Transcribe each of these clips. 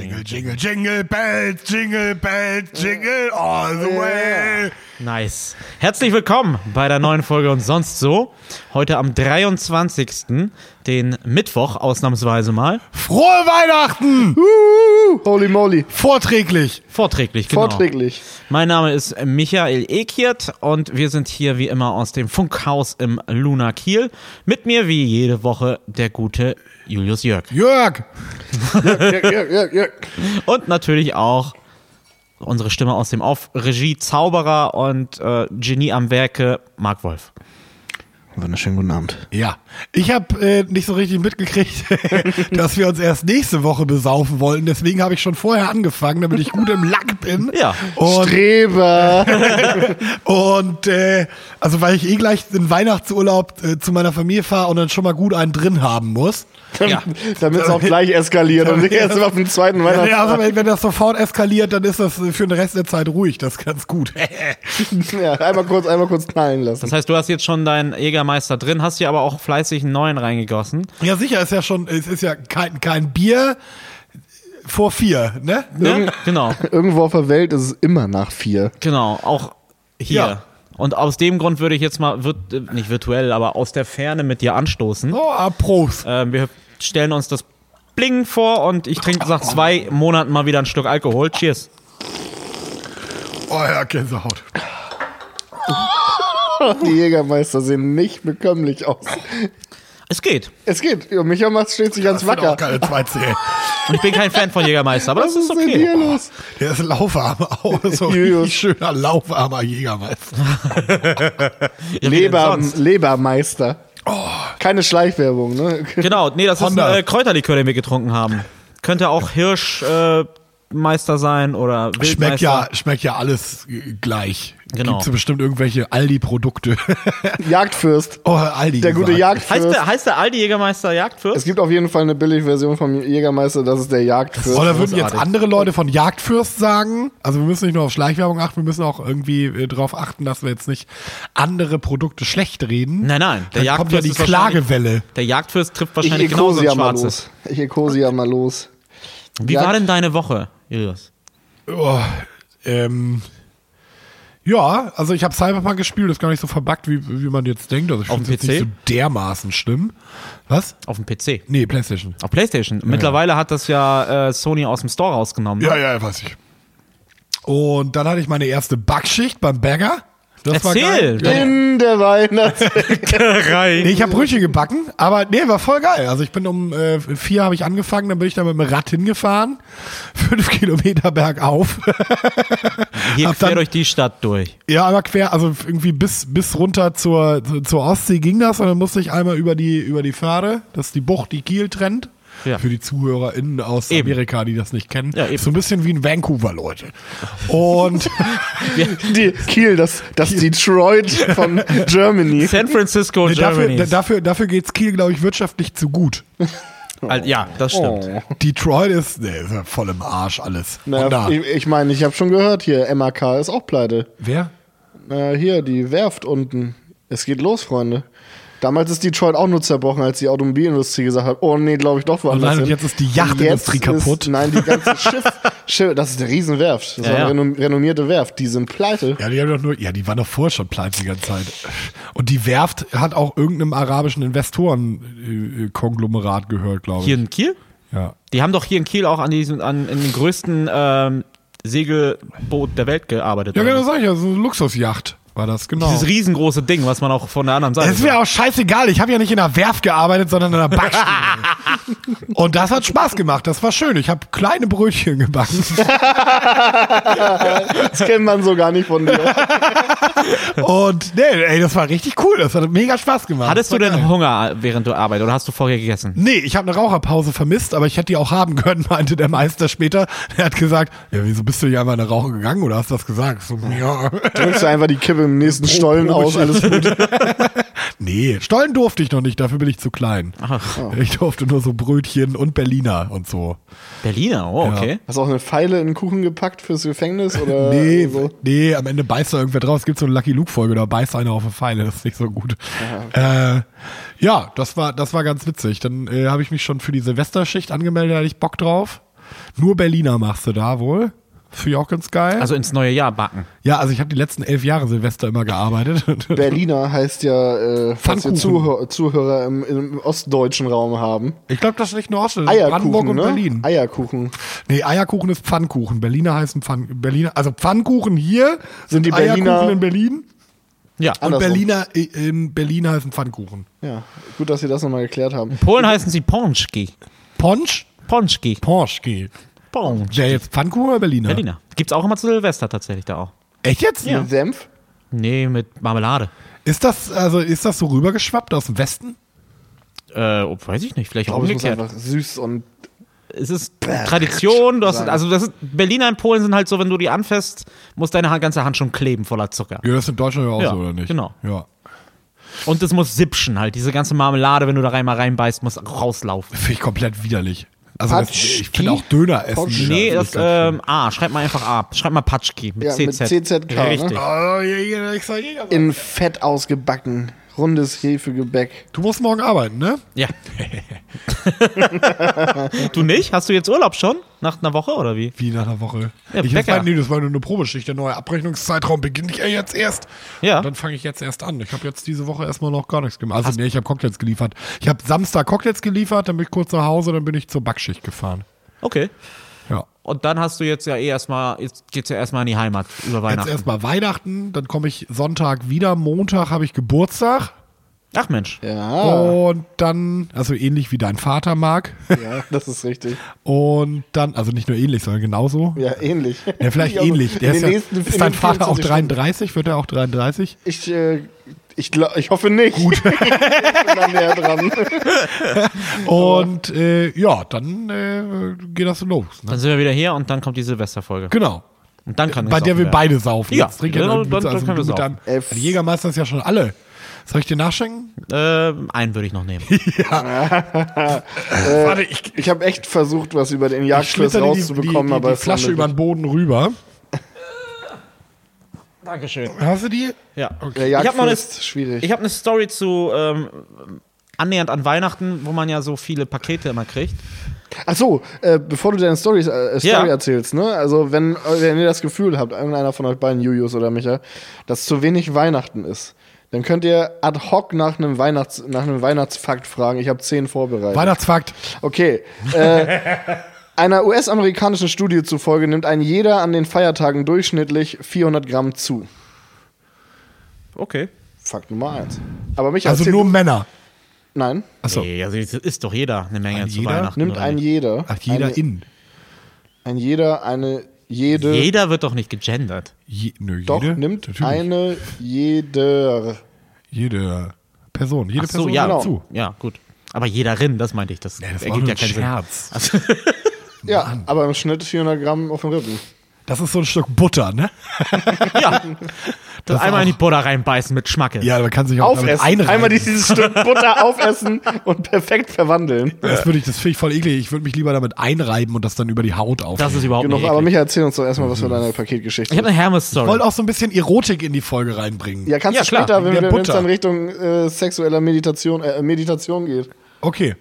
Jingle, Jingle, Jingle, Jingle, Jingle Bells, Jingle Bells, Jingle all the way. Nice. Herzlich willkommen bei der neuen Folge und sonst so. Heute am 23. den Mittwoch ausnahmsweise mal. Frohe Weihnachten! Holy moly. Vorträglich. Vorträglich, genau. Vorträglich. Mein Name ist Michael Ekiert und wir sind hier wie immer aus dem Funkhaus im Luna Kiel. Mit mir wie jede Woche der gute Julius Jörg. Jörg. Ja, ja, ja, ja. Und natürlich auch unsere Stimme aus dem Auf Regie Zauberer und äh, Genie am Werke Marc Wolf. Wunderschönen guten Abend. Ja, ich habe äh, nicht so richtig mitgekriegt, dass wir uns erst nächste Woche besaufen wollten. Deswegen habe ich schon vorher angefangen, damit ich gut im Lack bin. Ja. Und, Streber. und äh, also weil ich eh gleich in Weihnachtsurlaub äh, zu meiner Familie fahre und dann schon mal gut einen drin haben muss. Ja. Damit es auch gleich eskaliert und nicht erst auf dem zweiten Ja, also Weihnachtstag. wenn, wenn das sofort eskaliert, dann ist das für den Rest der Zeit ruhig. Das ist ganz gut. Ja, einmal kurz, einmal kurz knallen lassen. Das heißt, du hast jetzt schon deinen Jägermeister drin, hast dir aber auch fleißig einen neuen reingegossen. ja, sicher, ist ja schon, es ist ja kein, kein Bier vor vier, ne? Ne? Genau, Irgendwo auf der Welt ist es immer nach vier. genau, auch hier. Ja. Und aus dem Grund würde ich jetzt mal, virt- nicht virtuell, aber aus der Ferne mit dir anstoßen. Oh, ah, Prost. Ähm, wir stellen uns das Bling vor und ich trinke nach zwei Monaten mal wieder ein Stück Alkohol. Cheers. Oh ja, Gänsehaut. Die Jägermeister sehen nicht bekömmlich aus. Es geht. Es geht. Ja, Micha macht steht sich ganz Das sind auch wacker. keine 2C. Und ich bin kein Fan von Jägermeister, aber das Was ist ist denn okay. hier los? Der ist laufarm, auch so ein schöner laufarmer Jägermeister. Denn Leber? Lebermeister. Keine Schleichwerbung, ne? Genau, nee, das Honda. ist ein äh, Kräuterlikör, den wir getrunken haben. Könnte auch Hirschmeister äh, sein oder Wildmeister. Schmeckt ja, schmeckt ja alles gleich. Genau. Gibt's ja bestimmt irgendwelche Aldi-Produkte. Jagdfürst. oh, Aldi. Der gute gesagt. Heißt Jagdfürst. der, heißt der Aldi Jägermeister Jagdfürst? Es gibt auf jeden Fall eine Billigversion vom Jägermeister, das ist der Jagdfürst. Oder würden jetzt andere Leute von Jagdfürst sagen? Also wir müssen nicht nur auf Schleichwerbung achten, wir müssen auch irgendwie äh, darauf achten, dass wir jetzt nicht andere Produkte schlecht reden. Nein, nein. Der Dann kommt ja die Klagewelle. Der Jagdfürst trifft ich wahrscheinlich genauso ekose ja mal los. Ich ekose ja mal los. Wie Jagd- war denn deine Woche, Julius? Oh, ähm, ja, also ich habe Cyberpunk gespielt, ist gar nicht so verbuggt, wie, wie man jetzt denkt. Also ich Auf finde dem jetzt nicht so dermaßen schlimm. Was? Auf dem PC. Nee, Playstation. Auf PlayStation. Mittlerweile hat das ja äh, Sony aus dem Store rausgenommen. Ja, ja, weiß ich. Und dann hatte ich meine erste Backschicht beim Bäcker. Das war Erzähl! geil. Ja, In der Weihnachtszeit. Nee, ich habe Brötchen gebacken, aber nee, war voll geil. Also ich bin um äh, vier habe ich angefangen, dann bin ich da mit dem Rad hingefahren, fünf Kilometer bergauf. Hier Hab quer dann- durch die Stadt durch. ja, aber quer, also irgendwie bis bis runter zur zur Ostsee ging das und dann musste ich einmal über die über die Förde, das ist die Bucht, die Kiel trennt. Ja. Für die ZuhörerInnen aus Eben. Amerika, die das nicht kennen. Ja, eben. so ein bisschen wie in Vancouver, Leute. Und Die Kiel, das, das Detroit von Germany. San Francisco, nee, dafür, Germany. dafür, dafür geht's Kiel, glaube ich, wirtschaftlich zu gut. Al- ja, das stimmt. Oh. Detroit ist, nee, ist ja voll im Arsch alles. Naja, ich ich meine, ich habe schon gehört hier, MAK ist auch pleite. Wer? Äh, hier, die Werft unten. Es geht los, Freunde. Damals ist Detroit auch nur zerbrochen, als die Automobilindustrie gesagt hat, oh nee, glaube ich doch woanders nein, jetzt ist die Yachtindustrie kaputt. Ist, nein, die ganze Schiff, Schiff, das ist eine Riesenwerft. Das Ja, war eine renommierte Werft. Die sind pleite. Ja, die haben doch nur, ja, die waren doch vorher schon pleite die ganze Zeit. Und die Werft hat auch irgendeinem arabischen Investorenkonglomerat gehört, glaube ich. Hier in Kiel? Ja. Die haben doch hier in Kiel auch an diesem, an in den größten ähm, Segelboot der Welt gearbeitet. Ja, genau, sag ich ja, so eine Luxusjacht war das, genau. Dieses riesengroße Ding, was man auch von der anderen Seite. Es wäre auch scheißegal, ich habe ja nicht in einer Werft gearbeitet, sondern in einer Backstube. Und das hat Spaß gemacht, das war schön. Ich habe kleine Brötchen gebacken. Das kennt man so gar nicht von dir. Und nee, ey, das war richtig cool, das hat mega Spaß gemacht. Hattest Das du denn geil. Hunger während du arbeitest oder hast du vorher gegessen? Nee, ich habe eine Raucherpause vermisst, aber ich hätte die auch haben können, meinte der Meister später. Er hat gesagt, ja, wieso bist du hier einmal eine Rauche gegangen oder hast du das gesagt? So, ja. Drückst du einfach die Kippe im nächsten Stollen aus, alles gut. Nee, Stollen durfte ich noch nicht, dafür bin ich zu klein. Ich durfte nur so Brötchen und Berliner und so. Berliner, oh, okay. Hast du auch eine Pfeile in den Kuchen gepackt fürs Gefängnis? Oder Nee, so? nee, am Ende beißt da irgendwer drauf. Es gibt so eine Lucky Luke-Folge, da beißt einer auf eine Pfeile, das ist nicht so gut. Äh, ja, das war, das war ganz witzig. Dann äh, habe ich mich schon für die Silvesterschicht angemeldet, da hatte ich Bock drauf. Nur Berliner machst du da wohl. Finde ich auch ganz geil. Also ins neue Jahr backen. ja, also ich habe die letzten elf Jahre Silvester immer gearbeitet. Berliner heißt ja, äh, falls wir Pfannkuchen. Zuhör Zuhörer im, im ostdeutschen Raum haben. Ich glaube, das ist nicht nur ist Brandenburg Eierkuchen, und ne? Berlin. Eierkuchen. Nee, Eierkuchen ist Pfannkuchen. Berliner heißen Pfann Berliner, also Pfannkuchen hier sind, die Berliner- Eierkuchen in Berlin Ja. und Andersrum. Berliner in Berlin heißen Pfannkuchen. Ja, gut, dass Sie das nochmal geklärt haben. In Polen heißen sie Pączki. Ponch? Pączki. Ponchki. Pączki. Der jetzt Pfannkuchen oder Berliner? Berliner. Gibt's auch immer zu Silvester tatsächlich da auch. Echt jetzt? Ja. Mit Senf? Nee, mit Marmelade. Ist das also ist das so rübergeschwappt aus dem Westen? Äh, weiß ich nicht, vielleicht Ich auch glaube, umgekehrt. einfach süß und Es ist Tradition, du hast, also das ist, Berliner in Polen sind halt so, wenn du die anfasst, muss deine ganze Hand schon kleben voller Zucker. Ja, das ist in Deutschland ja auch Ja, so, oder nicht? genau. Ja. Und es muss sipschen halt, diese ganze Marmelade, wenn du da rein mal reinbeißt, muss rauslaufen. Finde ich komplett widerlich. Also das, ich finde auch Döner essen. Nee, das, ähm, A, schreib mal einfach A. Schreib mal Patschki mit Ja, mit CZ. CZK, ne? Richtig. schön. Oh, in Fett ausgebacken. Rundes Hefegebäck. Du musst morgen arbeiten, ne? Ja. du nicht? Hast du jetzt Urlaub schon? Nach einer Woche oder wie? Wie nach einer Woche. Ja, ich Bäcker. weiß, nee, das war nur eine Probeschicht. Der neue Abrechnungszeitraum beginnt ja jetzt erst. Ja. Und dann fange ich jetzt erst an. Ich habe jetzt diese Woche erstmal noch gar nichts gemacht. Also, nee, ich habe Cocktails geliefert. Ich habe Samstag Cocktails geliefert, dann bin ich kurz nach Hause, dann bin ich zur Backschicht gefahren. Okay. Ja. Und dann hast du jetzt ja eh erstmal, jetzt geht's ja erstmal in die Heimat über Jetzt Weihnachten. erstmal Weihnachten, dann komme ich Sonntag wieder. Montag habe ich Geburtstag. Ach Mensch. Ja, Und dann, also ähnlich wie dein Vater mag. ja, das ist richtig. Und dann, also nicht nur ähnlich, sondern genauso. Ja, ähnlich. Ja, vielleicht Also, ähnlich. Der ist, ja, ist dein Vater auch 24 Stunden. 33? Wird er auch 33? Ich, äh, ich, glaub, ich hoffe nicht. Gut. ich bin da näher dran. Und äh, ja, dann äh, geht das so los. Ne? Dann sind wir wieder hier und dann kommt die Silvesterfolge. Genau. Und dann kann Bei der wir werden. beide saufen. Ja, Jetzt trinken wir- dann- dann also können du wir saufen. Äh, Die Jägermeister ist ja schon alle. Soll ich dir nachschenken? Äh, einen würde ich noch nehmen. Warte, ich, Ich habe echt versucht, was über den schlitter dir die, die, rauszubekommen, die, aber die Flasche über den Boden rüber. Dankeschön. Hast du die? Ja. Der Ich habe noch eine, schwierig. ich hab eine Story zu ähm, annähernd an Weihnachten, wo man ja so viele Pakete immer kriegt. Ach so, äh, bevor du deine Storys, äh, Story Ja. erzählst, ne? Also, wenn, wenn ihr das Gefühl habt, irgendeiner von euch beiden, Julius oder Micha, dass zu wenig Weihnachten ist, dann könnt ihr ad hoc nach einem, Weihnachts-, nach einem Weihnachtsfakt fragen. Ich habe zehn vorbereitet. Weihnachtsfakt. Okay. Äh, einer US-amerikanischen Studie zufolge nimmt ein jeder an den Feiertagen durchschnittlich 400 Gramm zu. Okay. Fakt Nummer eins. Aber Micha, Also nur Männer. Nein, Achso. Nee, also es ist doch jeder eine Menge Ein zu jeder Weihnachten. nimmt oder ein nicht? jeder. Ach, jeder eine, in. Ein jeder, eine, jede. Jeder wird doch nicht gegendert. Je, nö, Doch, jede? nimmt Natürlich. eine, jeder. Jede Person. Jede Ach so, Person ja, nimmt genau. zu. Ja, gut. Aber jederin, das meinte ich. Das, Nee, das war ergibt nur ja ein keinen Sinn. Scherz. Ja, aber im Schnitt 400 Gramm auf den Rippen. Das ist so ein Stück Butter, ne? Ja. Das Das einmal auch- in die Butter reinbeißen mit Schmacke. Ja, man kann sich auch damit Aufessen. einreiben. Einmal dieses Stück Butter aufessen und perfekt verwandeln. Das würde ich, das finde ich voll eklig. Ich würde mich lieber damit einreiben und das dann über die Haut auf. Das ist überhaupt Genug, nicht aber eklig. Micha, erzähl uns doch erstmal was für deine Paketgeschichte Ich habe eine Ich Hermes-Story. wollte auch so ein bisschen Erotik in die Folge reinbringen. Ja, kannst Ja, du klar, später, wenn es Butter. dann Richtung äh, sexueller Meditation, äh, Meditation geht. Okay.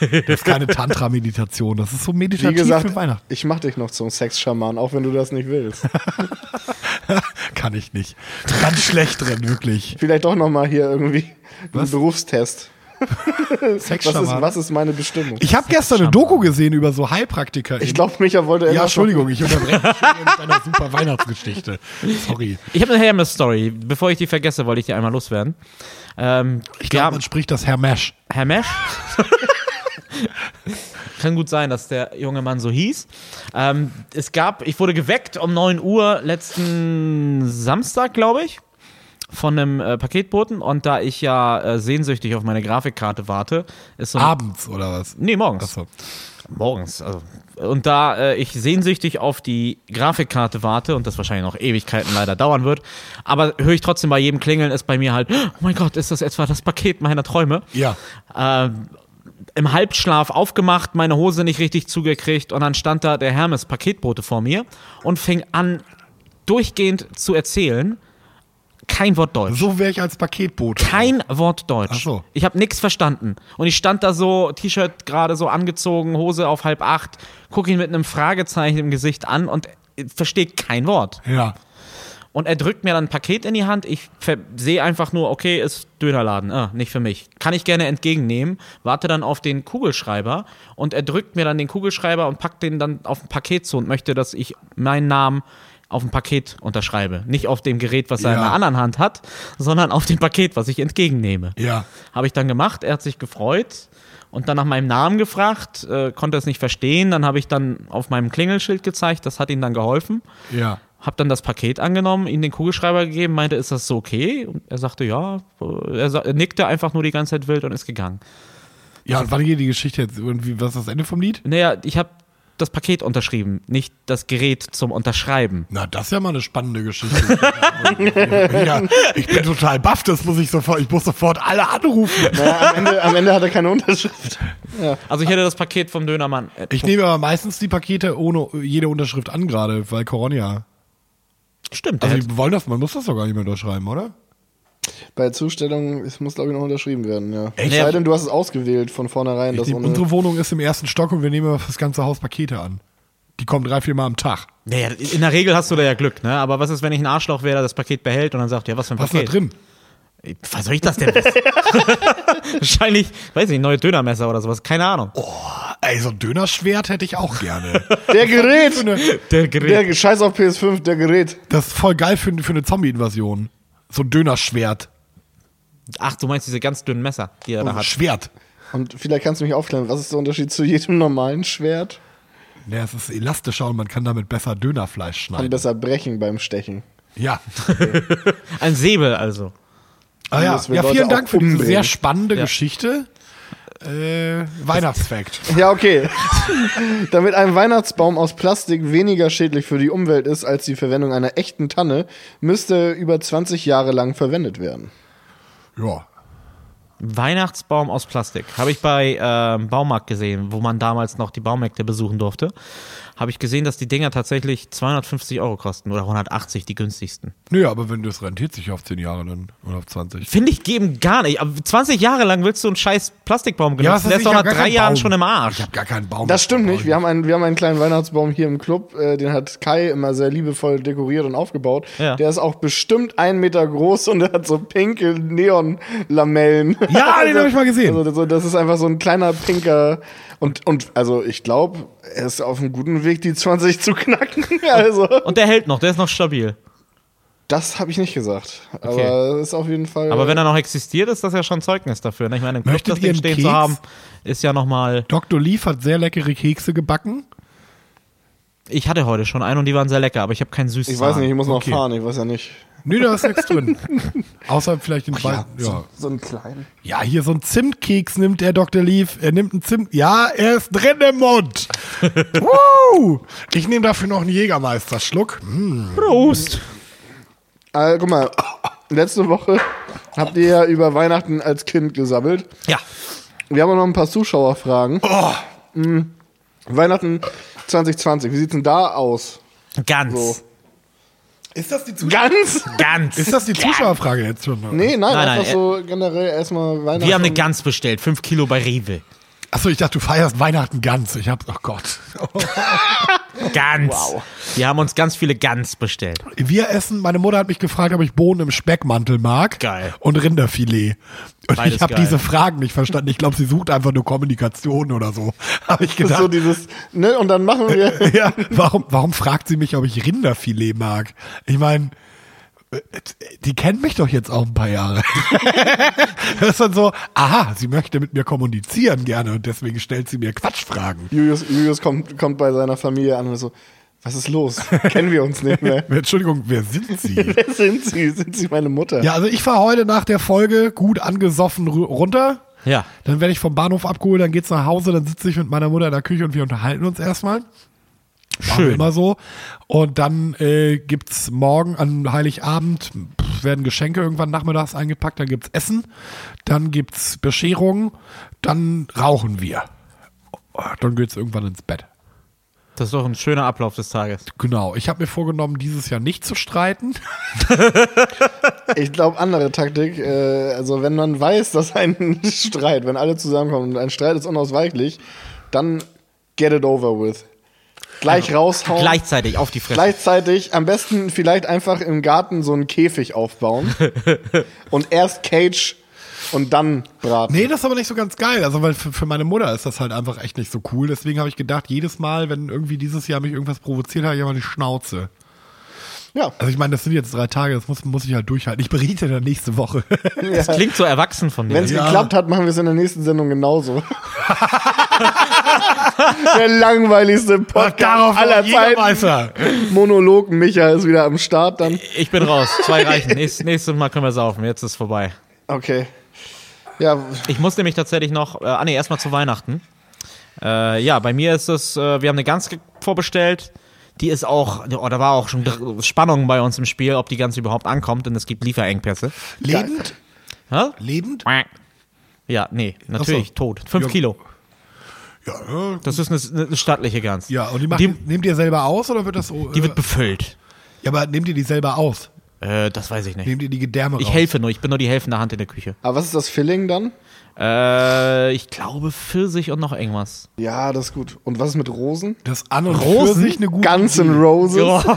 Das ist keine Tantra-Meditation. Das ist so meditativ Wie gesagt, für Weihnachten. ich mach dich noch zum Sexschaman, auch wenn du das nicht willst. Kann ich nicht. Ganz schlecht drin, wirklich. Vielleicht doch noch mal hier irgendwie Was? einen Berufstest. Was ist, Sexschaman. was ist meine Bestimmung? Ich habe gestern eine Doku gesehen über so Heilpraktiker. Ich glaube, Micha wollte Ja, Entschuldigung, ich unterbreche mit einer super Weihnachtsgeschichte. Sorry. Ich habe eine Hermes-Story. Bevor ich die vergesse, wollte ich die einmal loswerden. Ähm, Ich glaube, man spricht das Hermesh. Herr Mesch? Kann gut sein, dass der junge Mann so hieß. Ähm, es gab, ich wurde geweckt um 9 Uhr letzten Samstag, glaube ich, von einem äh, Paketboten. Und da ich ja äh, sehnsüchtig auf meine Grafikkarte warte, ist so. Abends oder was? Nee, morgens. Achso. Morgens. Also. Und da äh, ich sehnsüchtig auf die Grafikkarte warte und das wahrscheinlich noch Ewigkeiten leider dauern wird, aber höre ich trotzdem bei jedem Klingeln ist bei mir halt, oh mein Gott, ist das etwa das Paket meiner Träume? Ja. ähm, im Halbschlaf aufgemacht, meine Hose nicht richtig zugekriegt und dann stand da der Hermes Paketbote vor mir und fing an durchgehend zu erzählen. kein Wort Deutsch. So wäre ich als Paketbote. Kein Wort Deutsch. Ach so. Ich habe nichts verstanden. Und ich stand da so, T-Shirt gerade so angezogen, Hose auf halb acht, gucke ihn mit einem Fragezeichen im Gesicht an und verstehe kein Wort. Ja. Und er drückt mir dann ein Paket in die Hand. Ich sehe einfach nur, okay, ist Dönerladen. Ah, nicht für mich. Kann ich gerne entgegennehmen. Warte dann auf den Kugelschreiber und er drückt mir dann den Kugelschreiber und packt den dann auf ein Paket zu und möchte, dass ich meinen Namen auf dem Paket unterschreibe. Nicht auf dem Gerät, was er in Ja. der anderen Hand hat, sondern auf dem Paket, was ich entgegennehme. Ja. Habe ich dann gemacht, er hat sich gefreut und dann nach meinem Namen gefragt, äh, konnte es nicht verstehen. Dann habe ich dann auf meinem Klingelschild gezeigt, das hat ihm dann geholfen. Ja. Hab dann das Paket angenommen, ihm den Kugelschreiber gegeben, meinte, ist das so okay? Und er sagte, ja. Er, sa- er nickte einfach nur die ganze Zeit wild und ist gegangen. Ja, und wann geht die Geschichte jetzt? Irgendwie, was ist das Ende vom Lied? Naja, ich habe das Paket unterschrieben, nicht das Gerät zum Unterschreiben. Na, das ist ja mal eine spannende Geschichte. ja, ich bin total baff, das muss ich sofort, ich muss sofort alle anrufen. Naja, am, Ende, am Ende hat er keine Unterschrift. Also ich hätte das Paket vom Dönermann. äh, Ich nehme aber meistens die Pakete ohne jede Unterschrift an, gerade, weil Corona. Stimmt, Also, die wollen das, man muss das doch gar nicht mehr unterschreiben, oder? Bei Zustellung, es muss glaube ich noch unterschrieben werden, ja. Es Ja. sei denn, du hast es ausgewählt von vornherein. Dass unsere Wohnung ist im ersten Stock und wir nehmen für das ganze Haus Pakete an. Die kommen drei, vier Mal am Tag. naja, in der Regel hast du da ja Glück, ne? Aber was ist, wenn ich ein Arschloch wäre, der das Paket behält und dann sagt, ja, was für ein Was ist da Paket? drin? Was soll ich das denn wissen? Wahrscheinlich, weiß ich, neue Dönermesser oder sowas, keine Ahnung. Ey, so ein Dönerschwert hätte ich auch gerne. der Gerät! Der Gerät. der Scheiß auf PS5, der Gerät. Das ist voll geil für, für eine Zombie-Invasion. So ein Dönerschwert. Ach, du meinst diese ganz dünnen Messer, die er da Ein hat. Schwert. Und vielleicht kannst du mich aufklären, was ist der Unterschied zu jedem normalen Schwert? Ja, es ist elastischer und man kann damit besser Dönerfleisch Kann schneiden. besser brechen beim Stechen. Ja. Ein Säbel also. Ah, ja. Ja, Leute vielen Dank für diese umbringen. sehr spannende Ja. Geschichte. Äh, Weihnachtsfakt. Ja, okay. Damit ein Weihnachtsbaum aus Plastik weniger schädlich für die Umwelt ist als die Verwendung einer echten Tanne, müsste er über 20 Jahre lang verwendet werden. Ja. Weihnachtsbaum aus Plastik. Habe ich bei ähm, Baumarkt gesehen, wo man damals noch die Baumärkte besuchen durfte. Habe ich gesehen, dass die Dinger tatsächlich 250 Euro kosten oder 180, die günstigsten. Nö, aber wenn das rentiert sich auf 10 Jahre dann oder auf 20. Finde ich geben gar nicht. Aber 20 Jahre lang willst du einen scheiß Plastikbaum Ja, benutzen. der ist, doch nach drei Jahren Baum. schon im Arsch. Ich habe gar keinen Baum. Das stimmt nicht. Wir haben einen, wir haben einen kleinen Weihnachtsbaum hier im Club, äh, den hat Kai immer sehr liebevoll dekoriert und aufgebaut. Ja. Der ist auch bestimmt einen Meter groß und der hat so pinke Neonlamellen. Ja, den hab ich mal gesehen. Also, so- das ist einfach so ein kleiner pinker und, und also ich glaube, er ist auf einem guten Weg, die 20 zu knacken. Also, Und der hält noch, der ist noch stabil. das habe ich nicht gesagt. Okay. Aber ist auf jeden Fall. Aber wenn er noch existiert, ist das ja schon Zeugnis dafür. ne? Ich meine, im Club das ihr Ding einen stehen Keks? zu haben, ist ja nochmal. Dr. Leaf hat sehr leckere Kekse gebacken. Ich hatte heute schon einen und die waren sehr lecker, aber ich habe keinen süßen. ich weiß nicht, ich muss noch Okay. fahren, ich weiß ja nicht. Nö, da ist nichts drin. Außer vielleicht in zwei. Ja. So einen kleinen. ja, hier so ein Zimtkeks nimmt der Dr. Leaf. Er nimmt einen Zimt. Ja, er ist drin im Mund. Woo! Ich nehme dafür noch einen Jägermeister-Schluck. Hm. Prost! Ah, guck mal, letzte Woche habt ihr ja über Weihnachten als Kind gesammelt. Ja. Wir haben auch noch ein paar Zuschauerfragen. Mhm. Weihnachten 2020, wie sieht's denn da aus? Ganz. So. Ist das die, Zus Ganz? Ganz. ist das die Zuschauerfrage jetzt schon? Nee, nein, Nein, nein, einfach äh, so generell erstmal Weihnachten. Wir haben eine Gans bestellt, 5 Kilo bei Rewe. Achso, ich dachte, du feierst Weihnachten ganz. Ich hab, oh Gott. Gans. Wow. Wir haben uns ganz viele Gans bestellt. Wir essen, meine Mutter hat mich gefragt, ob ich Bohnen im Speckmantel mag. Geil. Und Rinderfilet. Und Beides ich habe diese Fragen nicht verstanden. Ich glaube, sie sucht einfach nur Kommunikation oder so. Habe ich gedacht. so dieses, ne, und dann machen wir. ja, warum, warum fragt sie mich, ob ich Rinderfilet mag? Ich meine, die kennt mich doch jetzt auch ein paar Jahre. das ist dann so, aha, sie möchte mit mir kommunizieren gerne und deswegen stellt sie mir Quatschfragen. Julius, Julius kommt, kommt bei seiner Familie an und so, was ist los? Kennen wir uns nicht mehr? Entschuldigung, wer sind Sie? Wer sind Sie? Sind Sie meine Mutter? Ja, also ich fahre heute nach der Folge gut angesoffen ru- runter. Ja. Dann werde ich vom Bahnhof abgeholt, dann geht's nach Hause, dann sitze ich mit meiner Mutter in der Küche und wir unterhalten uns erstmal. Schön. immer so. Und dann äh, gibt's morgen an Heiligabend, pff, werden Geschenke irgendwann nachmittags eingepackt, dann gibt's Essen, dann gibt's Bescherung, dann rauchen wir. Dann geht's irgendwann ins Bett. Das ist doch ein schöner Ablauf des Tages. Genau. Ich habe mir vorgenommen, dieses Jahr nicht zu streiten. Ich glaube, andere Taktik, äh, also wenn man weiß, dass ein Streit, wenn alle zusammenkommen und ein Streit ist unausweichlich, dann get it over with. Gleich raushauen. Gleichzeitig auf die Fresse. Gleichzeitig am besten vielleicht einfach im Garten so einen Käfig aufbauen und erst Cage und dann braten. Nee, das ist aber nicht so ganz geil. Also, weil für, für meine Mutter ist das halt einfach echt nicht so cool. Deswegen habe ich gedacht, jedes Mal, wenn irgendwie dieses Jahr mich irgendwas provoziert, habe ich immer die Schnauze. Ja. Also ich meine, das sind jetzt drei Tage, das muss, muss ich halt durchhalten. Ich berichte dann nächste Woche. Das klingt so erwachsen von dir. Wenn es Ja. geklappt hat, machen wir es in der nächsten Sendung genauso. der langweiligste Podcast aller Zeiten. Monolog Micha ist wieder am Start dann. Ich bin raus. Zwei reichen. Nächstes, nächstes Mal können wir saufen. Jetzt ist vorbei. Okay. Ja, Ich muss nämlich tatsächlich noch, äh, ah nee, erstmal zu Weihnachten. Äh, ja, bei mir ist es, äh, wir haben eine Gans vorbestellt. Die ist auch, oh, da war auch schon Spannung bei uns im Spiel, ob die Gans überhaupt ankommt, denn es gibt Lieferengpässe. Lebend? Hä? Lebend? Ja, nee, natürlich, Ach tot. Fünf Ja. Kilo. Ja, ja. Das ist eine, eine stattliche Gans. Ja, und die, macht, Die- nehmt ihr selber aus oder wird das so? Die äh, wird befüllt. ja, aber nehmt ihr die selber aus? Äh, das weiß ich nicht. Nehmt ihr die Gedärme Ich raus? helfe nur, ich bin nur die helfende Hand in der Küche. aber was ist das Filling dann? Äh, ich glaube Pfirsich und noch irgendwas. Ja, das ist gut. Und was ist mit Rosen? Das an und Rosen? für sich eine gute Guns Idee. N' Roses.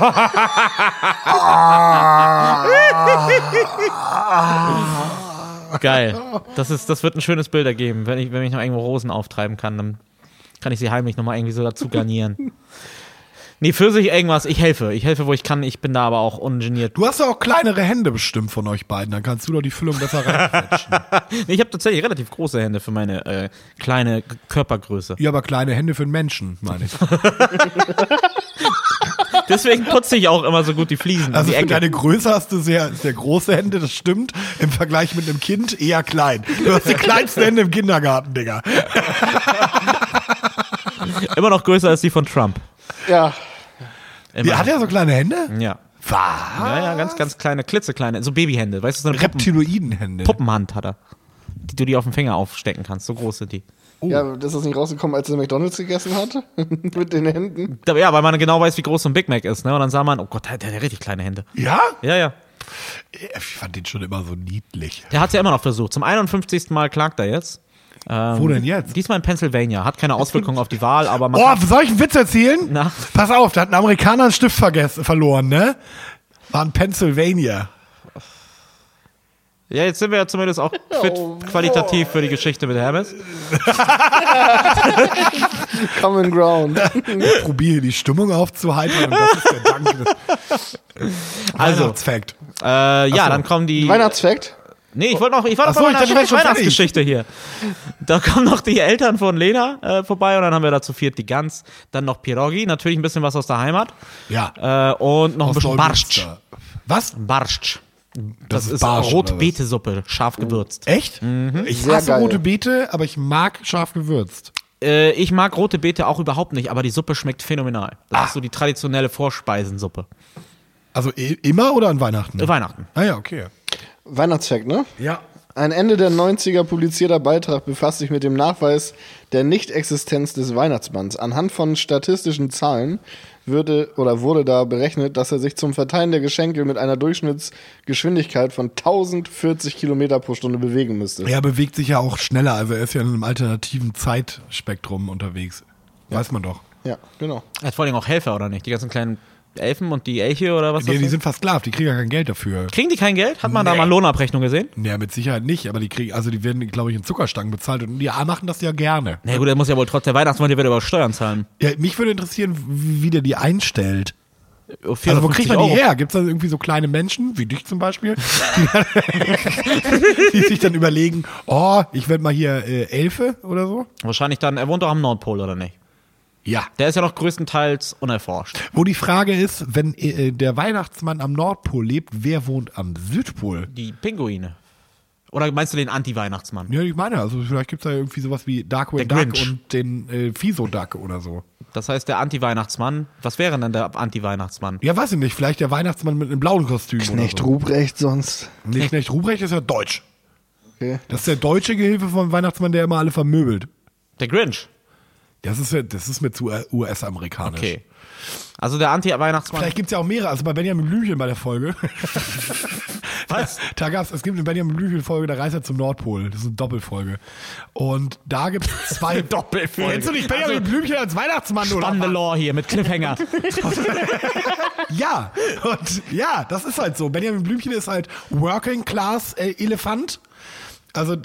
Geil. Das, ist, das wird ein schönes Bild ergeben. Wenn ich, wenn ich noch irgendwo Rosen auftreiben kann, dann kann ich sie heimlich nochmal irgendwie so dazu garnieren. Nee, Pfirsich irgendwas. Ich helfe. Ich helfe, wo ich kann. Ich bin da aber auch ungeniert. Du hast ja auch kleinere Hände bestimmt von euch beiden, dann kannst du doch die Füllung besser reinquetschen. Nee, ich habe tatsächlich relativ große Hände für meine äh, kleine Körpergröße. ja, aber kleine Hände für einen Menschen, meine ich. Deswegen putze ich auch immer so gut die Fliesen. Also die für deine Größe hast du sehr, sehr große Hände, das stimmt. Im Vergleich mit einem Kind eher klein. Du hast die kleinsten Hände im Kindergarten, Digga. Immer noch größer als die von Trump. Ja. Immer. Wie, hat er so kleine Hände? ja. Was? Ja, ja, ganz, ganz kleine, klitzekleine, so Babyhände. Weißt du, so eine Puppen, Reptiloidenhände. Puppenhand hat er. Die du dir auf den Finger aufstecken kannst. So groß sind die. Ja, ist das nicht rausgekommen, als er McDonalds gegessen hat? Mit den Händen? Da- Ja, weil man genau weiß, wie groß so ein Big Mac ist, ne? Und dann sah man, oh Gott, der, der hat ja richtig kleine Hände. Ja? Ja, ja. Ich fand den schon immer so niedlich. Der hat es ja immer noch versucht. Zum 51. Mal klagt er jetzt. Ähm, Wo denn jetzt? Diesmal in Pennsylvania. Hat keine Auswirkungen auf die Wahl, aber man. Oh, soll ich einen Witz erzählen? Na? Pass auf, da hat ein Amerikaner einen Stift vergessen, verloren, ne? War in Pennsylvania. ja, jetzt sind wir ja zumindest auch fit, Oh, qualitativ für die Geschichte mit Hermes. Common Ground. Ich probiere die Stimmung aufzuheitern und das ist der Dank. Also, Weihnachtsfact. äh, ja, dann kommen die. Weihnachtsfakt? Nee, ich wollte noch, ich war noch so, bei ich meiner dachte, Weihnachtsgeschichte hier. Da kommen noch die Eltern von Lena äh, vorbei und dann haben wir da zu viert die Gans, dann noch Pierogi, natürlich ein bisschen was aus der Heimat Ja. äh, und noch ein Aus bisschen Barsch. Was? Barsch. Das, ist ist, Barsch? Rotbetesuppe, scharf gewürzt. Echt? Mhm. Ich Sehr hasse geil. rote Beete, aber ich mag scharf gewürzt. Äh, ich mag rote Beete auch überhaupt nicht, aber die Suppe schmeckt phänomenal. Das Ah. ist so die traditionelle Vorspeisensuppe. Also immer oder an Weihnachten? Äh, Weihnachten. Ah ja, okay. Weihnachtsfakt, ne? Ja. Ein Ende der 90er publizierter Beitrag befasst sich mit dem Nachweis der Nichtexistenz des Weihnachtsmanns. Anhand von statistischen Zahlen würde oder wurde da berechnet, dass er sich zum Verteilen der Geschenke mit einer Durchschnittsgeschwindigkeit von 1040 Kilometer pro Stunde bewegen müsste. Er bewegt sich ja auch schneller, also er ist ja in einem alternativen Zeitspektrum unterwegs. Weiß man doch. Ja, genau. Er hat vor allem auch Helfer, oder nicht? Die ganzen kleinen Elfen und die Elche oder was Die, das die sind versklavt, die kriegen ja kein Geld dafür. Kriegen die kein Geld? Hat man da Nee. mal Lohnabrechnung gesehen? Ja, mit Sicherheit nicht, aber die kriegen, also die werden, glaube ich, in Zuckerstangen bezahlt und die machen das ja gerne. Na gut, der muss ja wohl trotz der Weihnachtsmann, der wird aber Steuern zahlen. Ja, mich würde interessieren, wie der die einstellt. Oh, Also wo kriegt man die 450 Euro. her? Gibt es da irgendwie so kleine Menschen, wie dich zum Beispiel, die, die sich dann überlegen, oh, ich werde mal hier äh, Elfe oder so? Wahrscheinlich dann, er wohnt doch am Nordpol, oder nicht? Ja. Der ist ja noch größtenteils unerforscht. Wo die Frage ist, wenn äh, der Weihnachtsmann am Nordpol lebt, wer wohnt am Südpol? Die Pinguine. Oder meinst du den Anti-Weihnachtsmann? Ja, ich meine, also vielleicht gibt es da irgendwie sowas wie Darkwing Duck Grinch. und den äh, Fiso Duck oder so. Das heißt, der Anti-Weihnachtsmann. Was wäre denn der Anti-Weihnachtsmann? Ja, weiß ich nicht, vielleicht der Weihnachtsmann mit einem blauen Kostüm Knecht oder so. Ruprecht sonst. Nee, Knecht Ruprecht ist ja deutsch. Okay. Das ist der deutsche Gehilfe vom Weihnachtsmann, der immer alle vermöbelt. Der Grinch. Das ist, das ist mir zu US-amerikanisch. Okay. Also der Anti-Weihnachtsmann. Vielleicht gibt's ja auch mehrere. Also bei Benjamin Blümchen bei der Folge. Was? Da gab's, es gibt eine Benjamin Blümchen-Folge, da reist er zum Nordpol. Das ist eine Doppelfolge. Und da gibt's zwei Doppelfolge. Kennst du nicht Benjamin Blümchen als Weihnachtsmann oder? Spannende Lore hier mit Cliffhanger. Ja, und ja, das ist halt so. Benjamin Blümchen ist halt Working Class äh, Elefant. Also,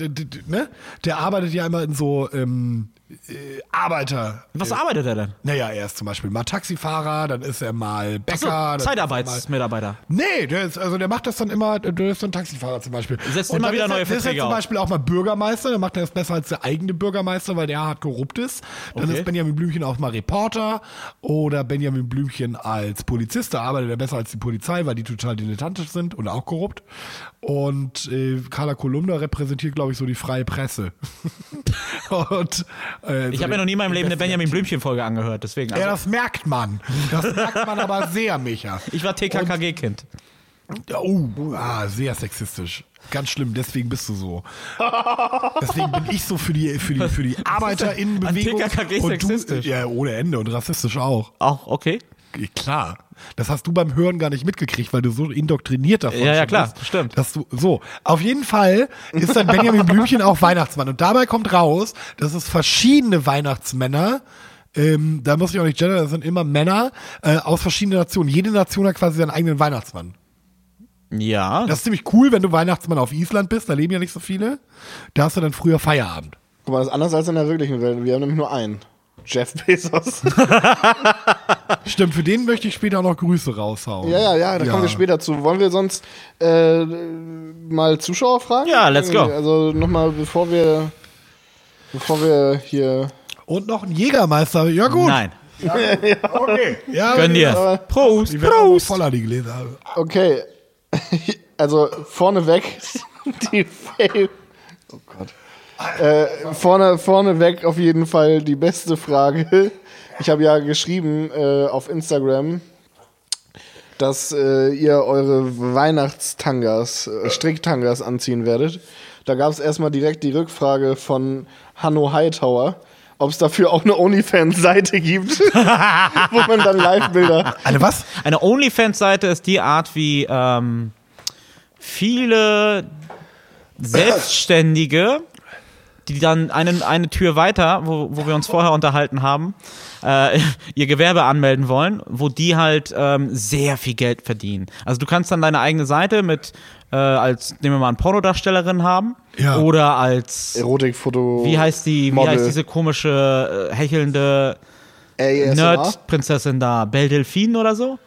ne? Der arbeitet ja immer in so ähm, äh, Arbeiter. Was arbeitet er denn? Naja, er ist zum Beispiel mal Taxifahrer, dann ist er mal Bäcker. Dann er Zeitarbeitsmitarbeiter. Nee, der ist, also der macht das dann immer, der ist so ein Taxifahrer zum Beispiel. Setzt Und immer dann wieder ist er, neue der ist er Verträge zum. Beispiel auch mal Bürgermeister, der macht das besser als der eigene Bürgermeister, weil der hart korrupt ist. Dann Okay. ist Benjamin Blümchen auch mal Reporter oder Benjamin Blümchen als Polizist, da arbeitet er besser als die Polizei, weil die total dilettantisch sind und auch korrupt. Und äh, Carla Kolumna repräsentiert, glaube ich, so die freie Presse. und, äh, Ich so habe mir den- noch nie in meinem Leben eine Benjamin Blümchen-Folge angehört, deswegen. Ja, Also, das merkt man. Das merkt man aber sehr, Micha. ich war TKKG-Kind. Ja, Oh, ah, sehr sexistisch. Ganz schlimm, deswegen bist du so. Deswegen bin ich so für die, für die, für die ArbeiterInnenbewegung. Und. Du, ja, ohne Ende und rassistisch auch. Auch, okay. Klar. Das hast du beim Hören gar nicht mitgekriegt, weil du so indoktriniert davon Ja, ja, klar, bist, stimmt. Dass du, so. Auf jeden Fall ist dann Benjamin Blümchen auch Weihnachtsmann. Und dabei kommt raus, dass es verschiedene Weihnachtsmänner ähm, da muss ich auch nicht gendern, das sind immer Männer äh, aus verschiedenen Nationen. Jede Nation hat quasi seinen eigenen Weihnachtsmann. Ja. Das ist ziemlich cool, wenn du Weihnachtsmann auf Island bist, da leben ja nicht so viele. Da hast du dann früher Feierabend. Guck mal, das ist anders als in der wirklichen Welt. Wir haben nämlich nur einen. Jeff Bezos. Stimmt, für den möchte ich später auch noch Grüße raushauen. ja, ja, ja, da kommen wir später zu. Wollen wir sonst äh, mal Zuschauer fragen? Ja, let's go. Also nochmal, bevor wir, bevor wir hier. Und noch ein Jägermeister. Ja, gut. Nein. Okay. Ja, Gönn die- dir. Prost. Prost. voller, die Gläser. Okay. Also vorneweg die Fail. Oh Gott. Äh, vorne, vorneweg auf jeden Fall die beste Frage. Ich habe ja geschrieben äh, auf Instagram, dass äh, ihr eure Weihnachtstangas, äh, Stricktangas anziehen werdet. Da gab es erstmal direkt die Rückfrage von Hanno Hightower, ob es dafür auch eine OnlyFans-Seite gibt, wo man dann Live-Bilder. Eine was? Eine OnlyFans-Seite ist die Art, wie ähm, viele Selbstständige, die dann einen, eine Tür weiter, wo, wo wir uns vorher unterhalten haben, äh, ihr Gewerbe anmelden wollen, wo die halt ähm, sehr viel Geld verdienen. Also du kannst dann deine eigene Seite mit äh, als, nehmen wir mal, eine Pornodarstellerin haben Ja. oder als Erotikfoto. wie heißt die, wie Model. heißt diese komische, äh, hechelnde? Nerd-Prinzessin da? Belle Delphine oder so?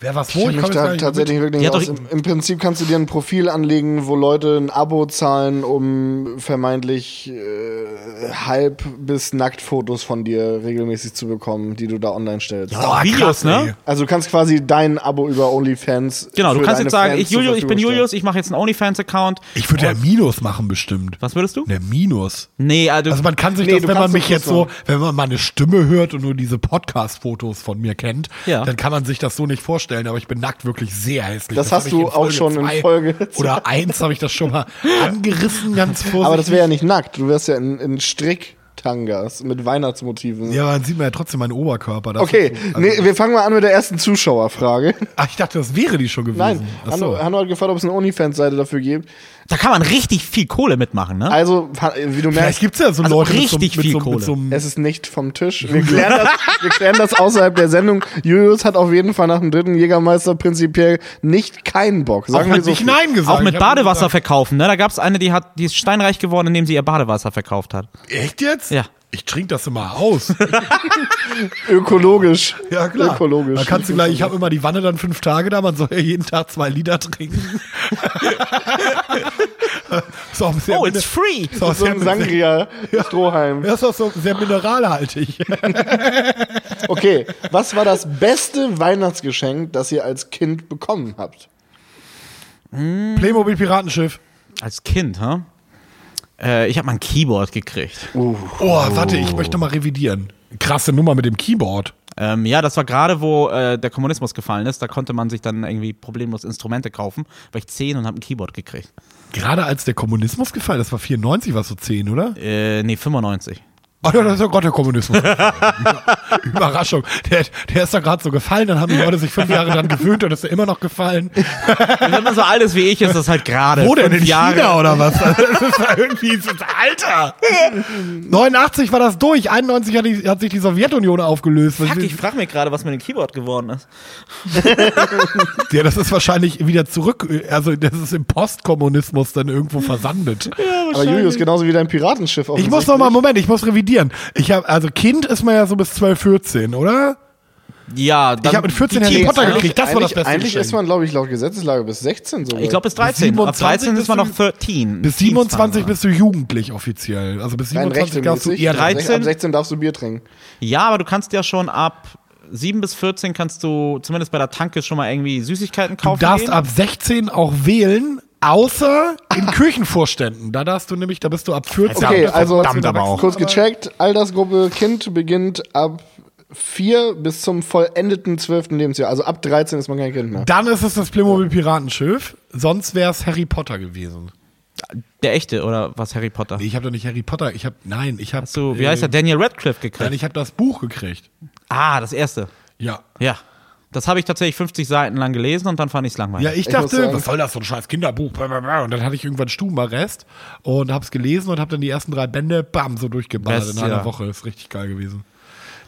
Wer was Ich wo? jetzt gar da tatsächlich wirklich nicht Im, Im Prinzip kannst du dir ein Profil anlegen, wo Leute ein Abo zahlen, um vermeintlich äh, halb bis nackt Fotos von dir regelmäßig zu bekommen, die du da online stellst. Ja, auch Videos, ne? ey. Also du kannst quasi dein Abo über OnlyFans. Genau, du kannst deine jetzt sagen, Fans ich, Julius, ich bin Julius, ich mache jetzt einen OnlyFans-Account. Ich würde ja Minus machen bestimmt. Was würdest du? Der Minus. Nee, also, Also man kann sich Nee, das, wenn man mich jetzt so, wenn man meine Stimme hört und nur diese Podcast-Fotos von mir kennt, Ja. dann kann man sich das so nicht vorstellen, aber ich bin nackt wirklich sehr hässlich. Das hab hast du auch schon in zwei Folge Oder eins habe ich das schon mal angerissen, ganz vorsichtig. Aber das wäre ja nicht nackt, du wärst ja in, in Stricktangas mit Weihnachtsmotiven. Ja, aber dann sieht man ja trotzdem meinen Oberkörper. Das Okay, ist so- nee, also- wir fangen mal an mit der ersten Zuschauerfrage. Ach, ich dachte, das wäre die schon gewesen. Nein, Hanno. Hanno hat gefragt, ob es eine OnlyFans-Seite dafür gibt. Da kann man richtig viel Kohle mitmachen, ne? Also, wie du Vielleicht merkst, gibt's ja so Also Leute mit so, richtig mit viel so, Kohle. mit so Es ist nicht vom Tisch. Wir klären, das, wir klären das außerhalb der Sendung. Julius hat auf jeden Fall nach dem dritten Jägermeister prinzipiell nicht keinen Bock. Sagen wir hat so. nicht viel. Nein gesagt. Auch mit Badewasser verkaufen, ne? Da gab es eine, die hat, die ist steinreich geworden, indem sie ihr Badewasser verkauft hat. Echt jetzt? Ja. Ich trinke das immer aus. Ökologisch. Ja, klar. Ökologisch. Da kannst du gleich, ich habe immer die Wanne dann fünf Tage da, man soll ja jeden Tag zwei Liter trinken. ist auch sehr Oh, it's free! ist auch so ein Sangria Strohhalm. das ist auch so sehr mineralhaltig. Okay, was war das beste Weihnachtsgeschenk, das ihr als Kind bekommen habt? Playmobil Piratenschiff. Als Kind, ha? Äh, ich habe mal ein Keyboard gekriegt. Oh, warte, ich möchte mal revidieren. Krasse Nummer mit dem Keyboard. Ähm, ja, das war gerade, wo äh, der Kommunismus gefallen ist. Da konnte man sich dann irgendwie problemlos Instrumente kaufen. War ich 10 und habe ein Keyboard gekriegt. Gerade als der Kommunismus gefallen, das war 94, was so 10, oder? Äh, nee, 95. Oh, ja, das ist ja Gott der Kommunismus. Überraschung. Der, der ist da gerade so gefallen, dann haben die Leute sich fünf Jahre dran gewöhnt und ist er immer noch gefallen. Wenn man so alt ist wie ich, ist das halt gerade. Wo denn? In Jahre. China oder was? Das ist ja irgendwie, so- Alter! 89 war das durch, 91 hat, die, hat sich die Sowjetunion aufgelöst. Fuck, ich frage mich gerade, was mit dem Keyboard geworden ist. Ja, das ist wahrscheinlich wieder zurück, also das ist im Postkommunismus dann irgendwo versandet. Aber Julius, genauso wie dein Piratenschiff Ich muss noch mal, Moment, ich muss revidieren. Ich habe also Kind ist man ja so bis 12, 14, oder? Ja, dann Ich habe mit 14 die Harry Potter gekriegt, das war das eigentlich, beste eigentlich ist man, glaube ich, laut Gesetzeslage bis 16 sogar. Ich glaube bis 13. Ab 27 13 ist man noch bist du- 13. Bis 27 bist du jugendlich offiziell. Also bis Rein 27 darfst du eher Ab 13? Ab 16 darfst du Bier trinken. Ja, aber du kannst ja schon ab 7 bis 14 kannst du zumindest bei der Tanke schon mal irgendwie Süßigkeiten Du kaufen. darfst gehen. ab 16 auch wählen, außer in Kirchenvorständen. Da darfst du nämlich, da bist du ab 14. Okay, also kurz gecheckt. Altersgruppe Kind beginnt ab 4 bis zum vollendeten 12. Lebensjahr. Also ab 13 ist man kein Kind mehr. Dann ist es das Playmobil Piratenschiff. Sonst wäre es Harry Potter gewesen. Der echte oder was Harry Potter? Nee, ich habe doch nicht Harry Potter. Ich habe nein, ich habe. Hast du, wie heißt der? Daniel Radcliffe gekriegt. Nein, ich habe das Buch gekriegt. ah, das erste. Ja. Ja. Das habe ich tatsächlich 50 Seiten lang gelesen und dann fand ich es langweilig. Ja, ich dachte, sagen- was soll das, so ein scheiß Kinderbuch? Blablabla. Und dann hatte ich irgendwann Stubenarrest und hab's gelesen und hab dann die ersten drei Bände, bam, so durchgeballert Best, in einer ja. Woche. ist richtig geil gewesen.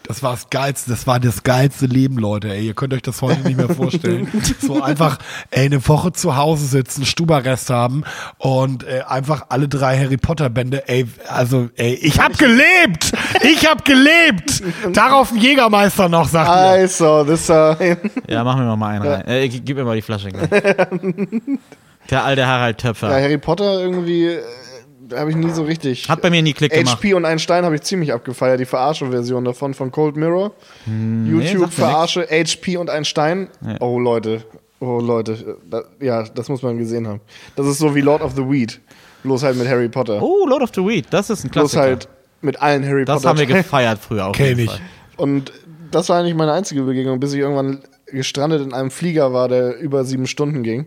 Das war das geilste, das war das geilste Leben, Leute. Ey, ihr könnt euch das heute nicht mehr vorstellen. so einfach ey, eine Woche zu Hause sitzen, Stubarrest haben und äh, einfach alle drei Harry Potter Bände. Ey, also ey, ich hab gelebt, ich hab gelebt. Darauf ein Jägermeister noch sagt. I saw the sign. Ja, mach mir mal einen rein. Äh, gib mir mal die Flasche. gleich. Der alte Harald Töpfer. Ja, Harry Potter irgendwie äh, habe ich nie so richtig. Hat bei mir nie Klick gemacht. HP und ein Stein habe ich ziemlich abgefeiert, die Verarsche-Version davon von Cold Mirror. Hm, YouTube Verarsche, HP und ein Stein. Ja. Oh Leute, oh Leute, da, ja, das muss man gesehen haben. Das ist so wie Lord of the Weed, bloß halt mit Harry Potter. Oh, Lord of the Weed. Das ist ein bloß Klassiker. halt mit allen Harry das Potter. haben wir gefeiert früher auch. Kenn ich. Und das war eigentlich meine einzige Begegnung, bis ich irgendwann gestrandet in einem Flieger war, der über sieben Stunden ging.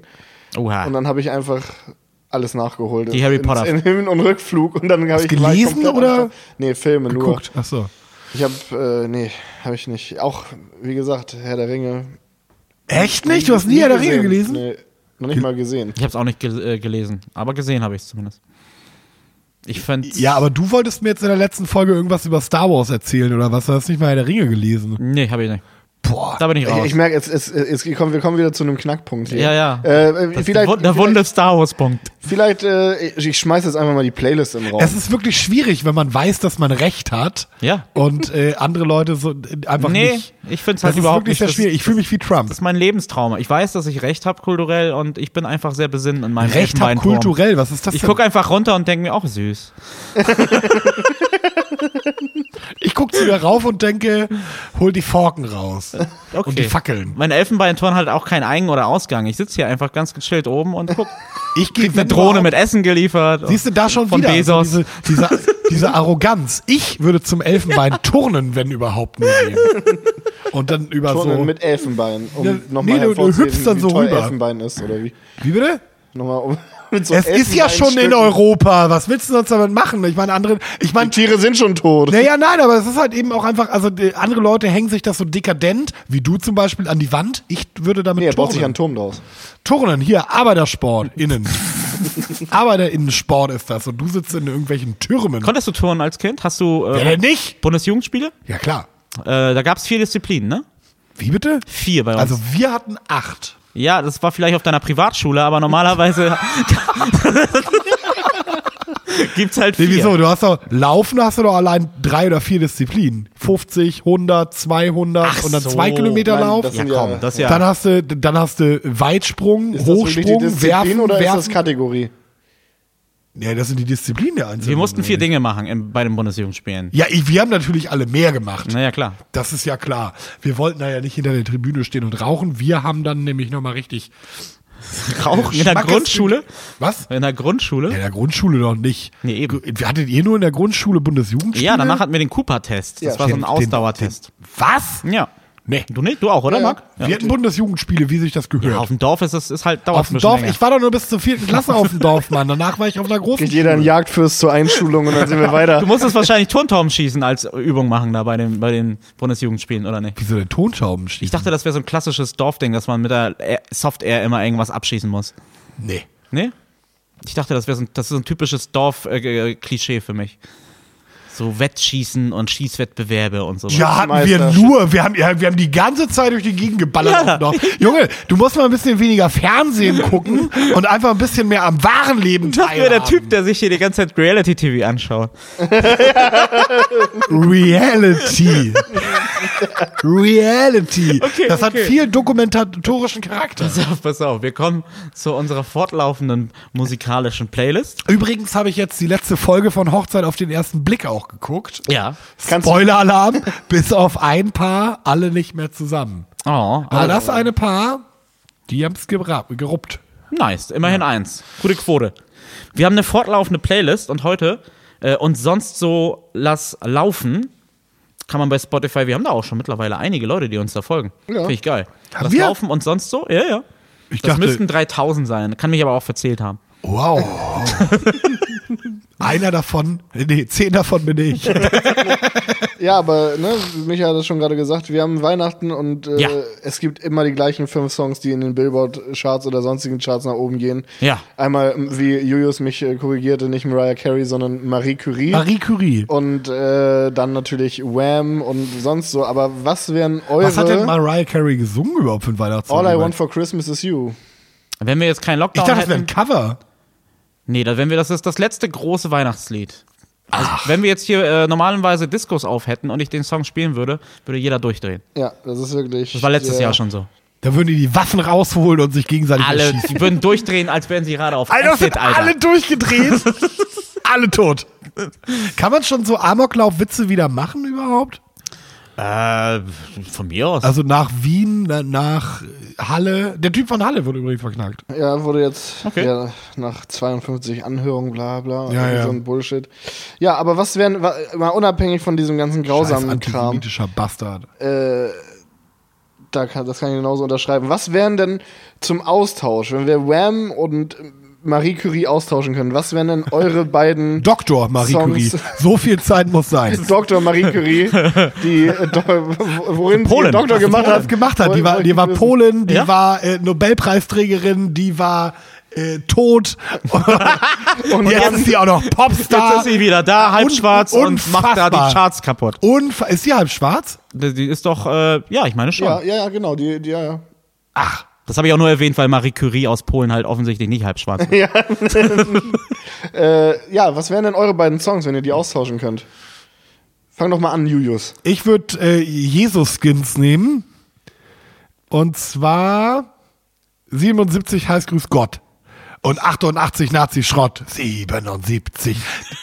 Oha. Und dann habe ich einfach alles nachgeholt. Die Harry In- Potter. In Hin- und Rückflug. Und dann habe ich gelesen oder. Nee, Filme nur. Guckt, ach so. Ich habe, äh, nee, habe ich nicht. Auch, wie gesagt, Herr der Ringe. Echt nicht? Du hast nie Herr der Ringe gelesen? Nee, noch nicht mal gesehen. Ich habe es auch nicht ge äh, gelesen, aber gesehen habe ich es zumindest. Ich fand Ja, aber du wolltest mir jetzt in der letzten Folge irgendwas über Star Wars erzählen oder was? Du hast nicht mal Herr der Ringe gelesen. Nee, habe ich nicht. Boah. Da bin ich raus. Ich, ich merke, es, es, es, wir kommen- wir kommen wieder zu einem Knackpunkt hier. Ja, ja. Äh, Das vielleicht, der wunde Star Wars Punkt. vielleicht äh, ich, ich schmeiß jetzt einfach mal die Playlist im Raum. Es ist wirklich schwierig, wenn man weiß, dass man Recht hat. Ja. Und äh, andere Leute so äh, einfach Nee, nicht. ich finde es Das halt ist überhaupt wirklich nicht. sehr Das, schwierig. Ich fühle mich wie Trump. das ist mein Lebenstraum. Ich weiß, dass ich recht habe kulturell und ich bin einfach sehr besinnt in meinem Recht Elfenbeinturm. kulturell. Was ist das Ich denn? gucke einfach runter und denke mir auch süß. ich guck zu dir rauf und denke, hol die Forken raus. Okay. Und die Fackeln. Mein Elfenbeinturm hat auch keinen Ein- oder Ausgang. Ich sitze hier einfach ganz gechillt oben und guck. Ich gehe Eine Drohne mit Essen geliefert. Siehst du da schon von wieder Bezos. So diese, diese, diese Arroganz. Ich würde zum Elfenbein turnen, wenn überhaupt nur gehen. Und dann über Turnen so. mit Elfenbein, um Ja, nochmal nee, du- du hüpfst dann wie so toll rüber. Elfenbein ist, oder wie? Wie bitte? Nochmal um, mit so Es ist ja schon in. Europa. Was willst du sonst damit machen? Ich meine, andere. Ich meine, Die Tiere sind schon tot. Naja, nein, aber es ist halt eben auch einfach, also die, andere Leute hängen sich das so dekadent, wie du zum Beispiel, an die Wand. Ich würde damit Nee, er baut sich turnen. einen Turm draus. Turnen, hier, Arbeitersport, innen. Arbeiterinnensport ist das und du sitzt in irgendwelchen Türmen. Konntest du turnen als Kind? Hast du äh, denn nicht? Bundesjugendspiele? Ja, klar. Äh, da gab es vier Disziplinen, ne? Wie bitte? Vier bei uns. Also wir hatten acht. Ja, das war vielleicht auf deiner Privatschule, aber normalerweise gibt's halt Nee, vier. wieso? Du hast doch, Laufen hast du doch allein drei oder vier Disziplinen. 50, 100, 200 Ach und dann so. zwei Kilometer Nein, Lauf. das Ja, komm, das ja. Dann hast du, dann hast du Weitsprung, Ist das Hochsprung, Disziplin Werfen, oder ist Werfen. das Kategorie? Ja, das sind die Disziplinen der Einzelnen. Wir mussten vier Dinge machen im, bei den Bundesjugendspielen. Ja, ich- wir haben natürlich alle mehr gemacht. Naja, klar. Das ist ja klar. Wir wollten da ja nicht hinter der Tribüne stehen und rauchen. Wir haben dann nämlich nochmal richtig. Rauchen in der Grundschule? Was? In der Grundschule? Ja, in der Grundschule noch nicht. Nee, eben. Wir hattet ihr nur in der Grundschule Bundesjugendspiele? Ja, danach hatten wir den Cooper-Test. Das Ja, war so ein Den- Ausdauertest. Den, was? Ja. Nee. Du nicht? Du auch, oder, Ja, Marc? Wir hatten Bundesjugendspiele, wie sich das gehört. Ja, auf dem Dorf ist es ist halt dauert auf dem Dorf, länger. ich war doch nur bis zur vierten Klasse auf dem Dorf, Mann. Danach war ich auf einer großen Geht jeder ein Jagdfürst zur Einschulung und dann sind wir weiter. Du musstest wahrscheinlich Turmtaubenschießen als Übung machen da bei den, bei den Bundesjugendspielen, oder nicht? Wieso der Tonschauben Ich dachte, das wäre so ein klassisches Dorfding, dass man mit der Air- Soft Air immer irgendwas abschießen muss. Nee. Nee? Ich dachte, das wäre so, ein- das ist so ein typisches Dorf-Klischee für mich. So Wettschießen und Schießwettbewerbe und so. Ja, hatten wir nur. Wir haben, ja, wir haben die ganze Zeit durch die Gegend geballert. Ja. Dorf. Junge, du musst mal ein bisschen weniger Fernsehen gucken und einfach ein bisschen mehr am wahren Leben Das wäre der teilhaben. Typ, der sich hier die ganze Zeit Reality-TV anschaut. Reality. Reality. Okay, das hat okay. viel dokumentatorischen Charakter. Pass auf, pass auf. Wir kommen zu unserer fortlaufenden musikalischen Playlist. Übrigens habe ich jetzt die letzte Folge von Hochzeit auf den ersten Blick auch geguckt. Ja. Spoiler-Alarm, bis auf ein Paar, alle nicht mehr zusammen. Oh, Aber das eine Paar, die haben es geruppt. Nice, immerhin eins. Gute Quote. Wir haben eine fortlaufende Playlist und heute äh, und sonst so lass laufen. Kann man bei Spotify, wir haben da auch schon mittlerweile einige Leute, die uns da folgen. Ja. Finde ich geil. Haben lass wir? laufen und sonst so? Ja, ja. Ich Das dachte, müssten 3000 sein. Kann mich aber auch verzählt haben. Wow. Einer davon, nee, zehn davon bin ich. Ja, aber ne, Micha hat es schon gerade gesagt, wir haben Weihnachten und äh, Ja. es gibt immer die gleichen fünf Songs, die in den Billboard-Charts oder sonstigen Charts nach oben gehen. Ja. Einmal, wie Julius mich äh, korrigierte, nicht Mariah Carey, sondern Marie Curie. Marie Curie. Und äh, dann natürlich Wham und sonst so. Aber was wären eure Was hat denn Mariah Carey gesungen überhaupt für ein Weihnachtssong? All I Want for Christmas is You? Wenn wir jetzt keinen ich Lockdown dachte, das wäre hätten. ein Cover. Nee, da, wenn wir, das ist das letzte große Weihnachtslied. Also, wenn wir jetzt hier äh, normalerweise Discos auf hätten und ich den Song spielen würde, würde jeder durchdrehen. Ja, das ist wirklich. Das war letztes sehr- Jahr schon so. Da würden die die Waffen rausholen und sich gegenseitig Alle, erschießen. die würden durchdrehen, als wären sie gerade auf Alter, Acid, sind Alter. alle durchgedreht. alle tot. Kann man schon so Amoklauf-Witze wieder machen überhaupt? Äh, von mir aus. Also nach Wien, na- nach Halle. Der Typ von Halle wurde übrigens verknackt. Ja, wurde jetzt Okay. ja, nach 52 Anhörungen, bla bla, Ja, ja. so ein Bullshit. Ja, aber was wären, mal unabhängig von diesem ganzen Scheiß grausamen Kram, antisemitischer Bastard. äh, da kann, das kann ich genauso unterschreiben. Was wären denn zum Austausch, wenn wir Wham und Marie Curie austauschen können? Was wären denn eure beiden Doktor Marie Songs. Curie. So viel Zeit muss sein. Dr. Marie Curie, die äh, do, worin sie Polen. ihren Doktor gemacht hat? gemacht hat. Die war, die war. Polin, die Ja? war äh, Nobelpreisträgerin, die war äh, tot. und jetzt ist sie auch noch Jetzt Popstar. ist sie wieder da, halb Un- schwarz und macht da die Charts kaputt. Unfa ist sie halb schwarz? Die die ist doch, äh, ja, ich meine schon. Ja, ja, ja, genau, die, die, ja, ja. Ach, Das habe ich auch nur erwähnt, weil Marie Curie aus Polen halt offensichtlich nicht halb schwarz ist. Äh, ja, was wären denn eure beiden Songs, wenn ihr die austauschen könnt? Fang doch mal an, Julius. ich würde äh, Jesus-Skins nehmen. Und zwar 77 heißt Grüß Gott. Und 88 Nazi-Schrott. 77.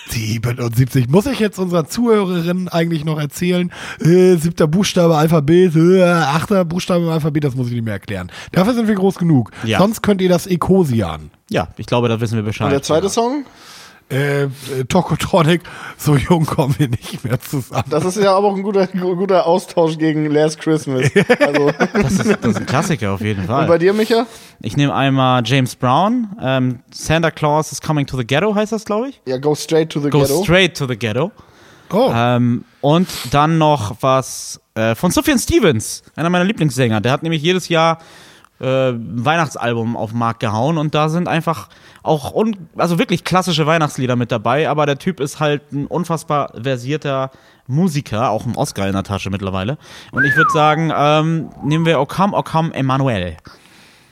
77. Muss ich jetzt unserer Zuhörerin eigentlich noch erzählen? Äh, siebter Buchstabe Alphabet, äh, achter Buchstabe im Alphabet, das muss ich nicht mehr erklären. Dafür sind wir groß genug. Ja. Sonst könnt ihr das Ecosian. Ja, ich glaube, da wissen wir Bescheid. Und der zweite Song? Äh, äh, Tokotronic, so jung kommen wir nicht mehr zusammen. Das ist ja aber auch ein guter, guter Austausch gegen Last Christmas. Also, Das ist, das ist ein Klassiker auf jeden und bei Fall. dir, Micha? Ich nehme einmal James Brown. Ähm, Santa Claus is coming to the ghetto, heißt das, glaube ich. Ja, Go Straight to the Go Ghetto. straight to the ghetto. Oh, Ähm, und dann noch was äh, von Sufjan Stevens, einer meiner Lieblingssänger. Der hat nämlich jedes Jahr äh, ein Weihnachtsalbum auf den Markt gehauen und da sind einfach auch un also wirklich klassische Weihnachtslieder mit dabei, aber der Typ ist halt ein unfassbar versierter Musiker, auch ein Oscar in der Tasche mittlerweile. Und ich würde sagen, ähm, nehmen wir Okam Okam Emanuel.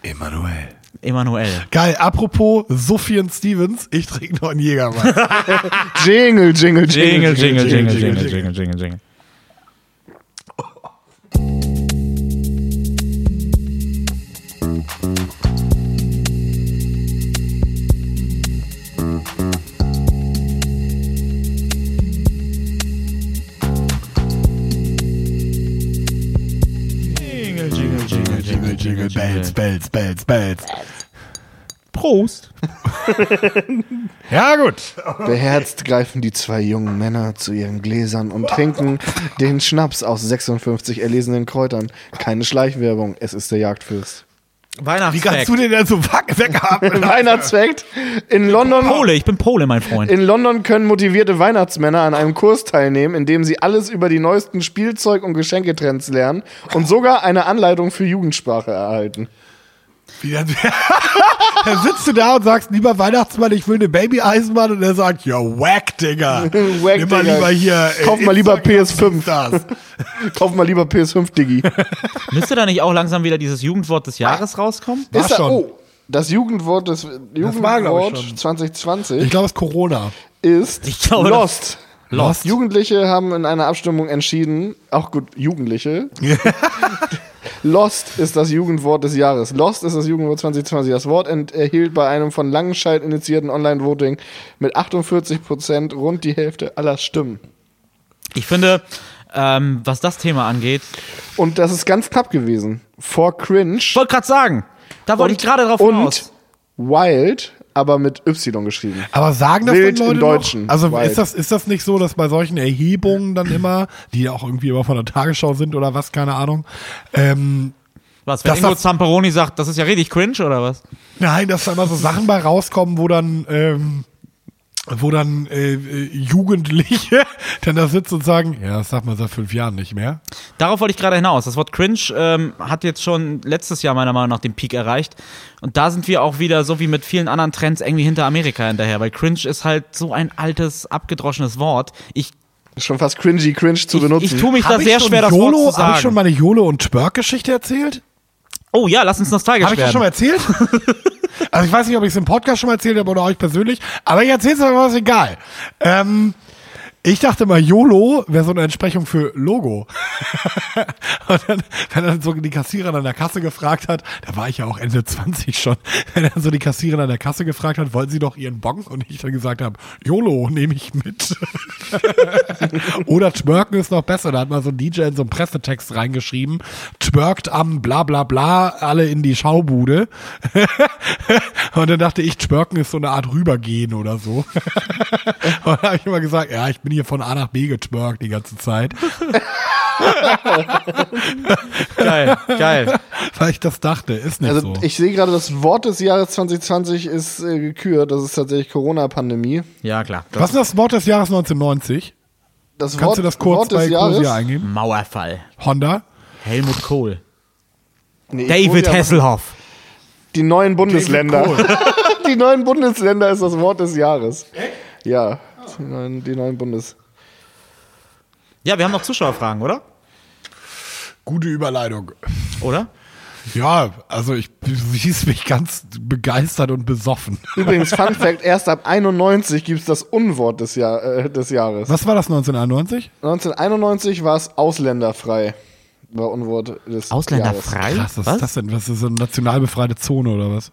Emanuel. Emanuel. Geil, apropos Sufjan Stevens, ich trinke noch einen Jägermeister. Jingle, jingle, jingle, Jingle, jingle, jingle, jingle, jingle, jingle, jingle, jingle. Jingle, jingle, bells, bells, bells, bells. Prost. Ja, gut. Beherzt greifen die zwei jungen Männer zu ihren Gläsern und trinken den Schnaps aus 56 erlesenen Kräutern. Keine Schleichwerbung, es ist der Jagdfürst. Wie kannst du den denn so weg- weghaben? Weihnachtsfakt. In London, Pole, ich bin Pole, mein Freund. in London können motivierte Weihnachtsmänner an einem Kurs teilnehmen, in dem sie alles über die neuesten Spielzeug- und Geschenketrends lernen und sogar eine Anleitung für Jugendsprache erhalten. Wie, dann, dann sitzt du da und sagst, lieber Weihnachtsmann, ich will eine Baby-Eisenbahn und er sagt, ja, wack, Digga. Wack, Nimm mal Digga. lieber hier. äh, Kauf mal lieber PS5. Stars. Kauf mal lieber PS5, Diggi. Müsste da nicht auch langsam wieder dieses Jugendwort des Jahres rauskommen? War Ist da, schon. oh, das Jugendwort des war, glaub ich, Jugendwort schon. 2020 Ich glaube, es ist Corona. ist Ich glaube, Lost. Lost. Jugendliche haben in einer Abstimmung entschieden, auch gut, Jugendliche. Lost ist das Jugendwort des Jahres. Lost ist das Jugendwort 2020. Das Wort erhielt bei einem von Langenscheid initiierten Online-Voting mit 48% rund die Hälfte aller Stimmen. Ich finde, ähm, was das Thema angeht, Und das ist ganz knapp gewesen. For Cringe ich wollte gerade sagen, da wollte ich gerade drauf und hinaus. Wild, aber mit Y geschrieben. Aber sagen das Wild denn Leute im Deutschen. Noch? Also Wild. ist das, ist das nicht so, dass bei solchen Erhebungen dann immer, die ja auch irgendwie immer von der Tagesschau sind oder was, keine Ahnung, ähm, Was, wenn das Ingo Zamperoni sagt, das ist ja richtig cringe oder was? nein, dass da immer so Sachen bei rauskommen, wo dann, ähm, wo dann äh, äh, Jugendliche dann da sitzen und sagen, ja, das sagt man seit fünf Jahren nicht mehr. Darauf wollte ich gerade hinaus. Das Wort cringe ähm, hat jetzt schon letztes Jahr meiner Meinung nach den Peak erreicht. Und da sind wir auch wieder, so wie mit vielen anderen Trends, irgendwie hinter Amerika hinterher. Weil cringe ist halt so ein altes, abgedroschenes Wort. Ich, Ist schon fast cringy, cringe zu ich, benutzen. ich tue mich da Hab ich sehr schwer, das YOLO, Wort zu Habe ich schon sagen. meine YOLO- und Twerk-Geschichte erzählt? Oh ja, lass uns nostalgisch Habe ich das werden. schon mal erzählt? also ich weiß nicht, ob ich es im Podcast schon mal erzählt habe oder euch persönlich, aber ich erzähle es aber was egal. Ähm, ich dachte mal, YOLO wäre so eine Entsprechung für Logo. und dann, wenn dann so die Kassiererin an der Kasse gefragt hat, da war ich ja auch Ende 20 schon, wenn dann so die Kassiererin an der Kasse gefragt hat, wollen Sie doch Ihren Bon? Und ich dann gesagt habe, YOLO nehme ich mit. Oder twerken ist noch besser. Da hat mal so ein DJ in so einen Pressetext reingeschrieben, twerkt am bla bla bla alle in die Schaubude. Und dann dachte ich, twerken ist so eine Art rübergehen oder so. Und dann habe ich immer gesagt, ja, ich bin hier von A nach B getwerkt die ganze Zeit, Geil, geil. weil ich das dachte. Ist nicht Also so. ich sehe gerade, das Wort des Jahres 2020 ist äh, gekürt. Das ist tatsächlich Corona-Pandemie. Ja, klar. Was ist das Wort des Jahres 1990? Das Kannst Wort, du das kurz Wort bei des Jahres? Cosia eingeben? Mauerfall. Honda? Helmut Kohl. Nee, David Hasselhoff. Die neuen Bundesländer. Die neuen Bundesländer ist das Wort des Jahres. Ja, die neuen, die neuen Bundes. Ja, wir haben noch Zuschauerfragen, oder? Gute Überleitung. Oder? Ja, also ich siehst mich ganz begeistert und besoffen. Übrigens, Fun Fact: Erst ab 91 gibt es das Unwort des, Jahr, äh, des Jahres. Was war das 1991? 1991 war es ausländerfrei. War Unwort des Jahres. Ausländerfrei? Krass, was, was? ist das denn? Was ist so eine national befreite Zone oder was?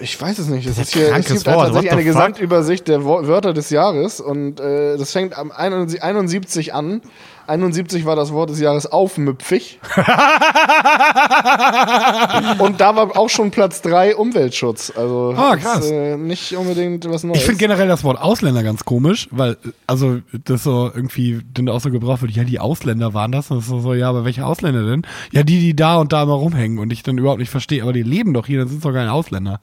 Ich weiß es nicht. Es, ist hier, es gibt Wort. tatsächlich eine fuck? Gesamtübersicht der Wörter des Jahres und äh, das fängt am 71 an. 71 war das Wort des Jahres aufmüpfig. und da war auch schon Platz 3 Umweltschutz. Also Ah, ist, krass. äh, nicht unbedingt was Neues. Ich finde generell das Wort Ausländer ganz komisch, weil, also, das so irgendwie dann auch so gebraucht wird, ja, die Ausländer waren das. Und das ist so, ja, aber welche Ausländer denn? Ja, die, die da und da immer rumhängen und ich dann überhaupt nicht verstehe, aber die leben doch hier, dann sind es doch keine Ausländer.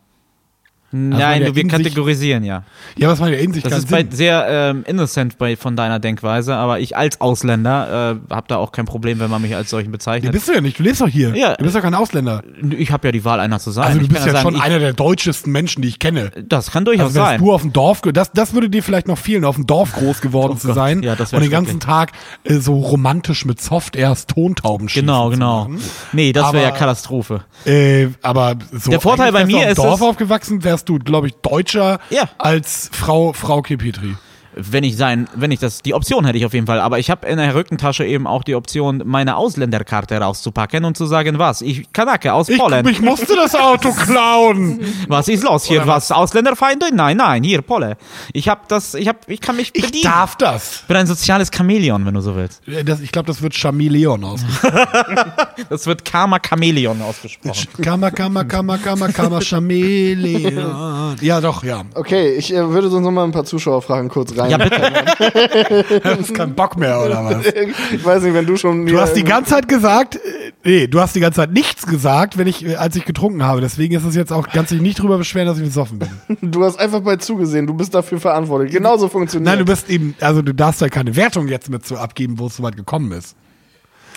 Nein, der wir in sich- kategorisieren ja. Ja, was man ja in sich Das ist bei, sehr ähm, innocent bei, von deiner Denkweise, aber ich als Ausländer äh, habe da auch kein Problem, wenn man mich als solchen bezeichnet. bist du ja nicht, du lebst doch hier. Ja. Du bist doch kein Ausländer. ich habe ja die Wahl, einer zu sein. Also du ich bist ja sagen, schon einer der deutschesten Menschen, die ich kenne. Das kann durchaus Also sein. du auf dem Dorf, das, das würde dir vielleicht noch fehlen, auf dem Dorf groß geworden Oh zu Gott, sein ja, und den ganzen Tag äh, so romantisch mit Soft-Airs Tontauben schießen Genau, genau. machen. Nee, das wäre ja Katastrophe. Äh, aber so Der Vorteil bei mir auf ist dem Dorf aufgewachsen, wärst du, glaube ich, Deutscher Ja. als Frau Frau Petri. Wenn ich sein, wenn ich das, die Option hätte ich auf jeden Fall. Aber ich habe in der Rückentasche eben auch die Option, meine Ausländerkarte rauszupacken und zu sagen, was? Ich Kanake aus Ich, Polen. ich musste das Auto klauen. was ist los hier? Oder Was? Ausländerfeinde? Nein, nein, hier Polle. Ich habe das, ich habe, ich kann mich Ich bedienen. darf das. Ich bin ein soziales Chamäleon, wenn du so willst. das ich glaube, das wird Chameleon ausgesprochen. Das wird Karma Chamäleon ausgesprochen. Kammer, Kammer, Kammer, Kammer, Kammer, Chameleon. Ja, doch, ja. Okay, ich äh, würde sonst noch mal ein paar Zuschauerfragen kurz rein. Ja, bitte. Du hast keinen Bock mehr, oder was? ich weiß nicht, wenn du schon. Du hast die ganze Zeit gesagt, äh, nee, du hast die ganze Zeit nichts gesagt, wenn ich, äh, als ich getrunken habe. Deswegen ist es jetzt auch, kannst dich nicht drüber beschweren, dass ich besoffen bin. Du hast einfach bei zugesehen. Du bist dafür verantwortlich. Genauso funktioniert. Nein, du bist eben, also du darfst ja keine Wertung jetzt mit so abgeben, wo es soweit gekommen ist.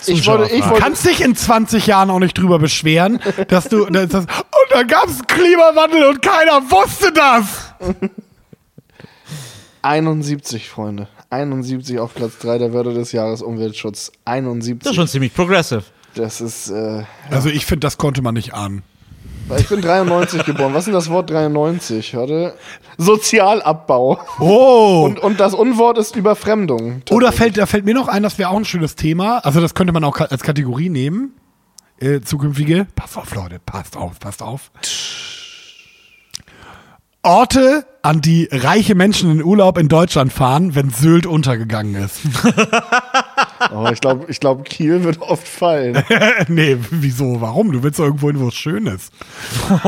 ich wollte, ich Du wollte, kannst dich in 20 Jahren auch nicht drüber beschweren, dass du, dass das, und dann gab es Klimawandel und keiner wusste das. 71, Freunde. 71 auf Platz 3 der Wörter des Jahres Umweltschutz. 71. Das ist schon ziemlich progressive. Das ist, äh, Also ich finde, das konnte man nicht ahnen. ich bin 93 geboren. Was ist denn das Wort 93? Warte. Sozialabbau. Oh. Und, und das Unwort ist Überfremdung. Oder fällt, da fällt mir noch ein, das wäre auch ein schönes Thema. Also das könnte man auch als Kategorie nehmen. Äh, zukünftige. Pass auf, Leute, passt auf, passt auf. Orte, an die reiche Menschen in Urlaub in Deutschland fahren, wenn Sylt untergegangen ist. Oh, ich glaube, ich glaub, Kiel wird oft fallen. nee, wieso? Warum? Du willst doch irgendwo hin, wo es schön ist.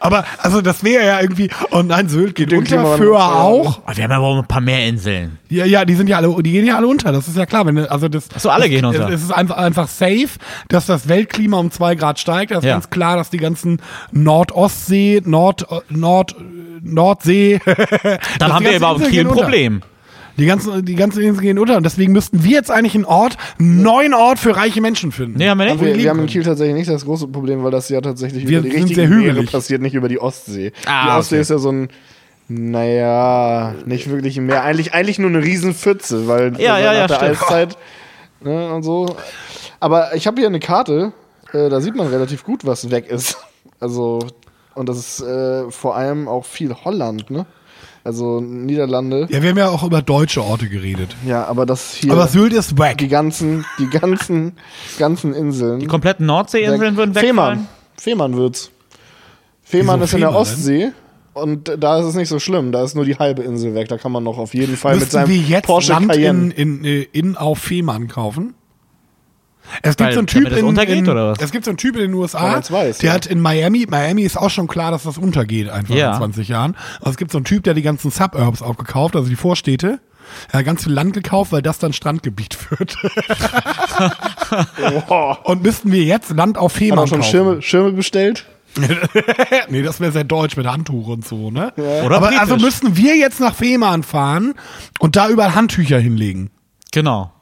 Aber, also das wäre ja irgendwie, oh nein, Sylt geht unter, Föhr auch. Aber wir haben aber auch ein paar mehr Inseln. Ja, ja, die sind ja alle, die gehen ja alle unter, das ist ja klar. Wenn, also das, so, alle das, gehen unter. Es ist einfach, einfach safe, dass das Weltklima um zwei Grad steigt. Das ist Ja. ganz klar, dass die ganzen Nordostsee, Nord, Nord, Nordsee. Dann haben wir überhaupt hier ein Problem. Die ganzen, die ganzen Inseln gehen unter. Und deswegen müssten wir jetzt eigentlich einen Ort, einen neuen Ort für reiche Menschen finden. Nee, haben wir Aber nicht. wir, wir haben in. Kiel tatsächlich nicht das große Problem, weil das ja tatsächlich Wir über die sind richtigen sehr Meere hügelig. passiert, nicht über die Ostsee. Ah, die Ostsee okay. ist ja so ein, naja, nicht wirklich ein Meer. Eigentlich, eigentlich nur eine Riesenpfütze, weil Ja, ja, nach ja, der stimmt. Eiszeit ne, und so. Aber ich habe hier eine Karte, äh, da sieht man relativ gut, was weg ist. Also, und das ist äh, vor allem auch viel Holland, ne? Also Niederlande. Ja, wir haben ja auch über deutsche Orte geredet. Ja, aber das hier. Aber Sylt ist wack. die ganzen, die ganzen, ganzen Inseln. Die kompletten Nordseeinseln würden Fehmarn. wegfallen. Fehmarn wird's. Fehmarn Wieso ist in der Fehmarn Ostsee. Und da ist es nicht so schlimm. Da ist nur die halbe Insel weg. Da kann man noch auf jeden Fall mit Müssten seinem wir jetzt Porsche Land Cayenne. in, in, äh, in auf Fehmarn kaufen? Es gibt Weil- so einen Typ in, untergeht, in, oder was? Es gibt so einen Typ in den USA, weiß, der ja. hat in Miami, Miami ist auch schon klar, dass das untergeht einfach Ja. in 20 Jahren. Also es gibt so einen Typ, der die ganzen Suburbs aufgekauft, also die Vorstädte. Er hat ganz viel Land gekauft, weil das dann Strandgebiet wird. Und müssten wir jetzt Land auf Hat Fehmarn auch schon kaufen. Schirme, Schirme bestellt. nee, das wäre sehr deutsch mit Handtuch und so, ne? Oder Aber britisch. also müssten wir jetzt nach Fehmarn fahren und da überall Handtücher hinlegen. Genau.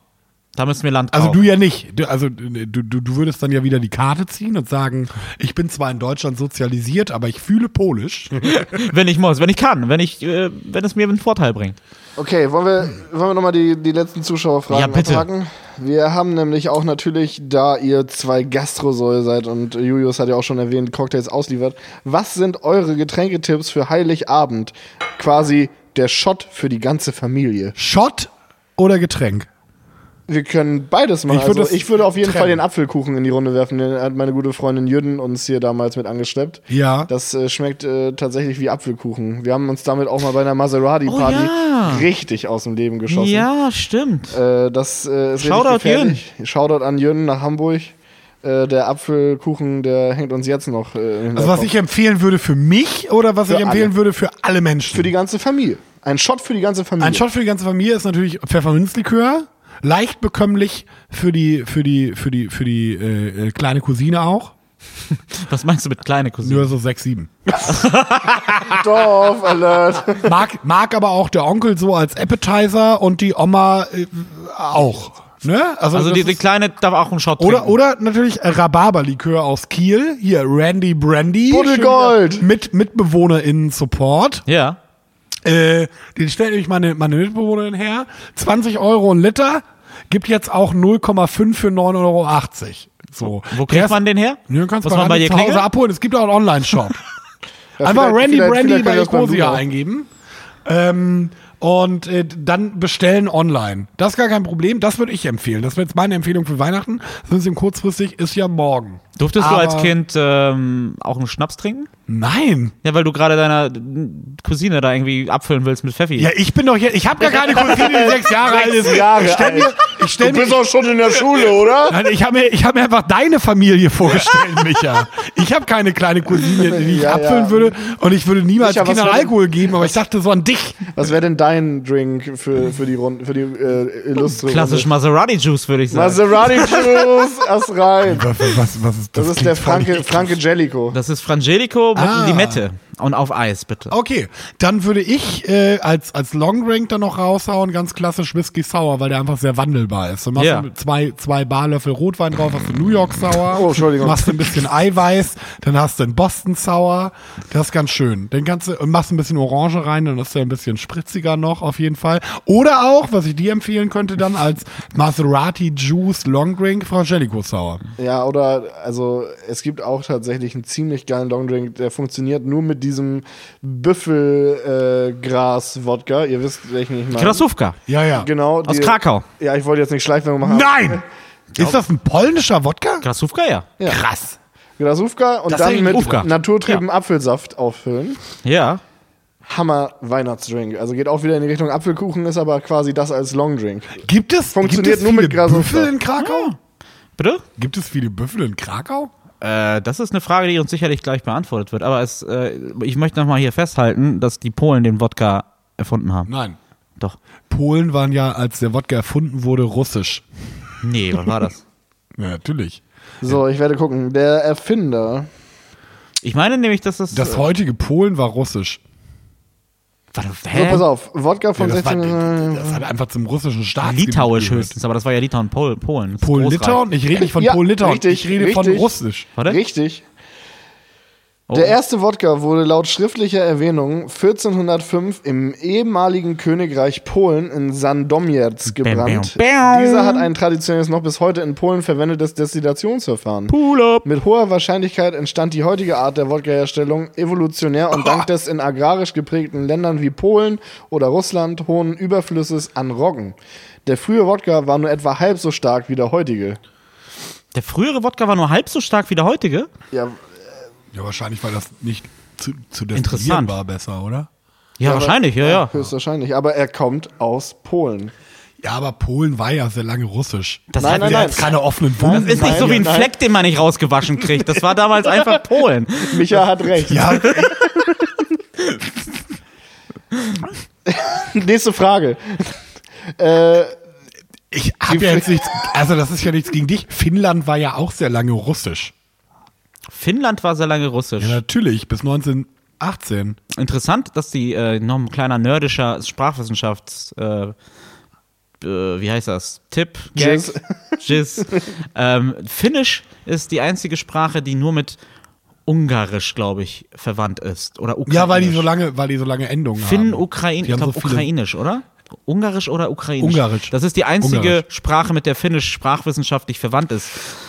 Da müssen wir Land Also kaufen. du ja nicht. Du, also du, du, du würdest dann ja wieder die Karte ziehen und sagen, ich bin zwar in Deutschland sozialisiert, aber ich fühle Polisch. wenn ich muss, wenn ich kann, wenn ich, äh, wenn es mir einen Vorteil bringt. Okay, wollen wir, wollen wir nochmal die, die letzten Zuschauerfragen Ja, bitte. abhaken? Wir haben nämlich auch natürlich, da ihr zwei Gastrosäue seid und Julius hat ja auch schon erwähnt, Cocktails ausliefert. Was sind eure Getränketipps für Heiligabend? Quasi der Shot für die ganze Familie. Shot oder Getränk? Wir können beides machen. Ich würde also ich würde auf jeden trennen. Fall den Apfelkuchen in die Runde werfen. Den hat meine gute Freundin Jürgen uns hier damals mit angesteppt. Ja. Das äh, schmeckt äh, tatsächlich wie Apfelkuchen. Wir haben uns damit auch mal bei einer Maserati-Party Oh ja. richtig aus dem Leben geschossen. Ja, stimmt. Äh, das äh, ist Shoutout richtig gefährlich. Shoutout an Jürgen nach Hamburg. Äh, der Apfelkuchen, der hängt uns jetzt noch äh, Also was ich empfehlen würde für mich oder was Für ich empfehlen alle. würde für alle Menschen? Für die ganze Familie. Ein Shot für die ganze Familie. Ein Shot für die ganze Familie ist natürlich Pfefferminzlikör. Leicht bekömmlich für die, für die, für die, für die äh, äh, kleine Cousine auch. Was meinst du mit kleine Cousine? Nur so sechs, sieben. Dorf Alert. Mag, mag aber auch der Onkel so als Appetizer und die Oma äh, auch. Ne? Also das die, die kleine darf auch einen Shot oder, trinken. oder natürlich äh, Rhabarberlikör aus Kiel. Hier, Randy Brandy. Buddelgold. Mit MitbewohnerInnen Support. Ja. Äh, den stellt nämlich meine, meine Mitbewohnerin her. 20 Euro ein Liter. Gibt jetzt auch 0,5 für 9,80 Euro. So. Wo kriegt ist- man den her? Du kannst Muss bei man bei Randy dir zu Hause abholen. Es gibt auch einen Online-Shop. Ja, Einfach vielleicht- Randy vielleicht- Brandy vielleicht bei Ecosia eingeben. Ähm, und äh, dann bestellen online. Das ist gar kein Problem. Das würde ich empfehlen. Das wäre jetzt meine Empfehlung für Weihnachten. So ein bisschen kurzfristig ist ja morgen. Durftest Aber- du als Kind ähm, auch einen Schnaps trinken? Nein. Ja, weil du gerade deiner Cousine da irgendwie abfüllen willst mit Pfeffi. Ja, ich bin doch jetzt. Ich habe gar keine Cousine, die sechs Jahre alt ist. Jahre ich stell mir, ich stell Du bist auch schon in der Schule, oder? Nein, ich habe mir, ich hab mir einfach deine Familie vorgestellt, Micha. Ich habe keine kleine Cousine, die ich Ja, abfüllen ja. würde. Und ich würde niemals Micha, Kindern Alkohol geben, aber ich dachte so an dich. Was wäre denn dein Drink für, für die Runde, für die äh, illustre Klassisch? Maserati Juice, würde ich sagen. Maserati Juice, erst rein. Was, was, was ist das? Das ist der Franke. Franke Jellico. das ist Frangelico mit Ah. Limette. Und auf Eis, bitte. Okay, dann würde ich äh, als, als Long Drink dann noch raushauen, ganz klassisch Whisky Sour, weil der einfach sehr wandelbar ist. Du machst Ja. du zwei, zwei Barlöffel Rotwein drauf, hast du New York Sour, Oh, Entschuldigung. machst du ein bisschen Eiweiß, dann hast du einen Boston Sour, das ist ganz schön. Den kannst du, und machst ein bisschen Orange rein, dann ist der ein bisschen spritziger noch auf jeden Fall. Oder auch, was ich dir empfehlen könnte, dann als Maserati Juice Long Drink, Frangelico Sour. Ja, oder, also, es gibt auch tatsächlich einen ziemlich geilen Longdrink, der funktioniert nur mit diesem Büffelgras-Wodka. Ihr wisst, welchen ich meine. Krasówka. Ja, ja. Genau. Aus die- Krakau. Ja, ich wollte jetzt nicht Schleichwerbung machen. Nein! Ist das ein polnischer Wodka? Krasówka, ja. Ja. Krass. Grasówka und Das dann mit Grasówka. naturtrüben Apfelsaft auffüllen. Ja. Hammer Weihnachtsdrink. Also geht auch wieder in die Richtung Apfelkuchen, ist aber quasi das als Longdrink. Gibt es, Funktioniert gibt es nur viele mit. Büffel in Krakau? Bitte? Gibt es viele Büffel in Krakau? Äh, das ist eine Frage, die uns sicherlich gleich beantwortet wird. Aber es, äh, ich möchte nochmal hier festhalten, dass die Polen den Wodka erfunden haben. Nein. Doch. Polen waren ja, als der Wodka erfunden wurde, russisch. Nee, was war das? Ja, natürlich. So, ich werde gucken. Der Erfinder. Ich meine nämlich, dass das. Das heutige Polen war russisch. Warte, So, hä? pass auf. Wodka von Ja, das, war, 16. das hat einfach zum russischen Staatsgebiet Litauisch höchstens, aber das war ja Litauen, Pol Polen. Das Polen-Litauen? Ich rede nicht von Ja, Polen-Litauen. richtig, Ich rede von richtig. Russisch. Warte. Richtig. Oh. Der erste Wodka wurde laut schriftlicher Erwähnung 1405 im ehemaligen Königreich Polen in Sandomierz gebrannt. bam, bam. Dieser hat ein traditionelles, noch bis heute in Polen verwendetes Destillationsverfahren. Pull up. Mit hoher Wahrscheinlichkeit entstand die heutige Art der Wodka-Herstellung evolutionär und dank des in agrarisch geprägten Ländern wie Polen oder Russland hohen Überflusses an Roggen. Der frühe Wodka war nur etwa halb so stark wie der heutige. Der frühere Wodka war nur halb so stark wie der heutige. Ja, Ja, wahrscheinlich, weil das nicht zu, zu Interessant. war besser, oder? Ja, wahrscheinlich, ja, ja. höchstwahrscheinlich. Aber er kommt aus Polen. Ja, aber Polen war ja sehr lange russisch. Das Nein, hat- nein, ja nein. jetzt keine offenen Wunden. Das ist nicht Nein, so wie ein nein. Fleck, den man nicht rausgewaschen kriegt. Das war damals einfach Polen. Micha hat recht. Ja, Nächste Frage. äh, ich habe ja jetzt nichts, also das ist ja nichts gegen dich. Finnland war ja auch sehr lange russisch. Finnland war sehr lange russisch. Ja, natürlich, bis 1918. Interessant, dass die äh, noch ein kleiner nerdischer Sprachwissenschafts äh, äh, wie heißt das? Tipp, Jizz. Jizz. ähm, Finnisch ist die einzige Sprache, die nur mit Ungarisch, glaube ich, verwandt ist. Oder Ukrainisch. Ja, weil die so lange, weil die so lange Endungen Finn, haben. Ukrain, Die ich haben glaube so Ukrainisch, oder? Ungarisch oder Ukrainisch? Ungarisch. Das ist die einzige Ungarisch. Sprache, mit der Finnisch sprachwissenschaftlich verwandt ist.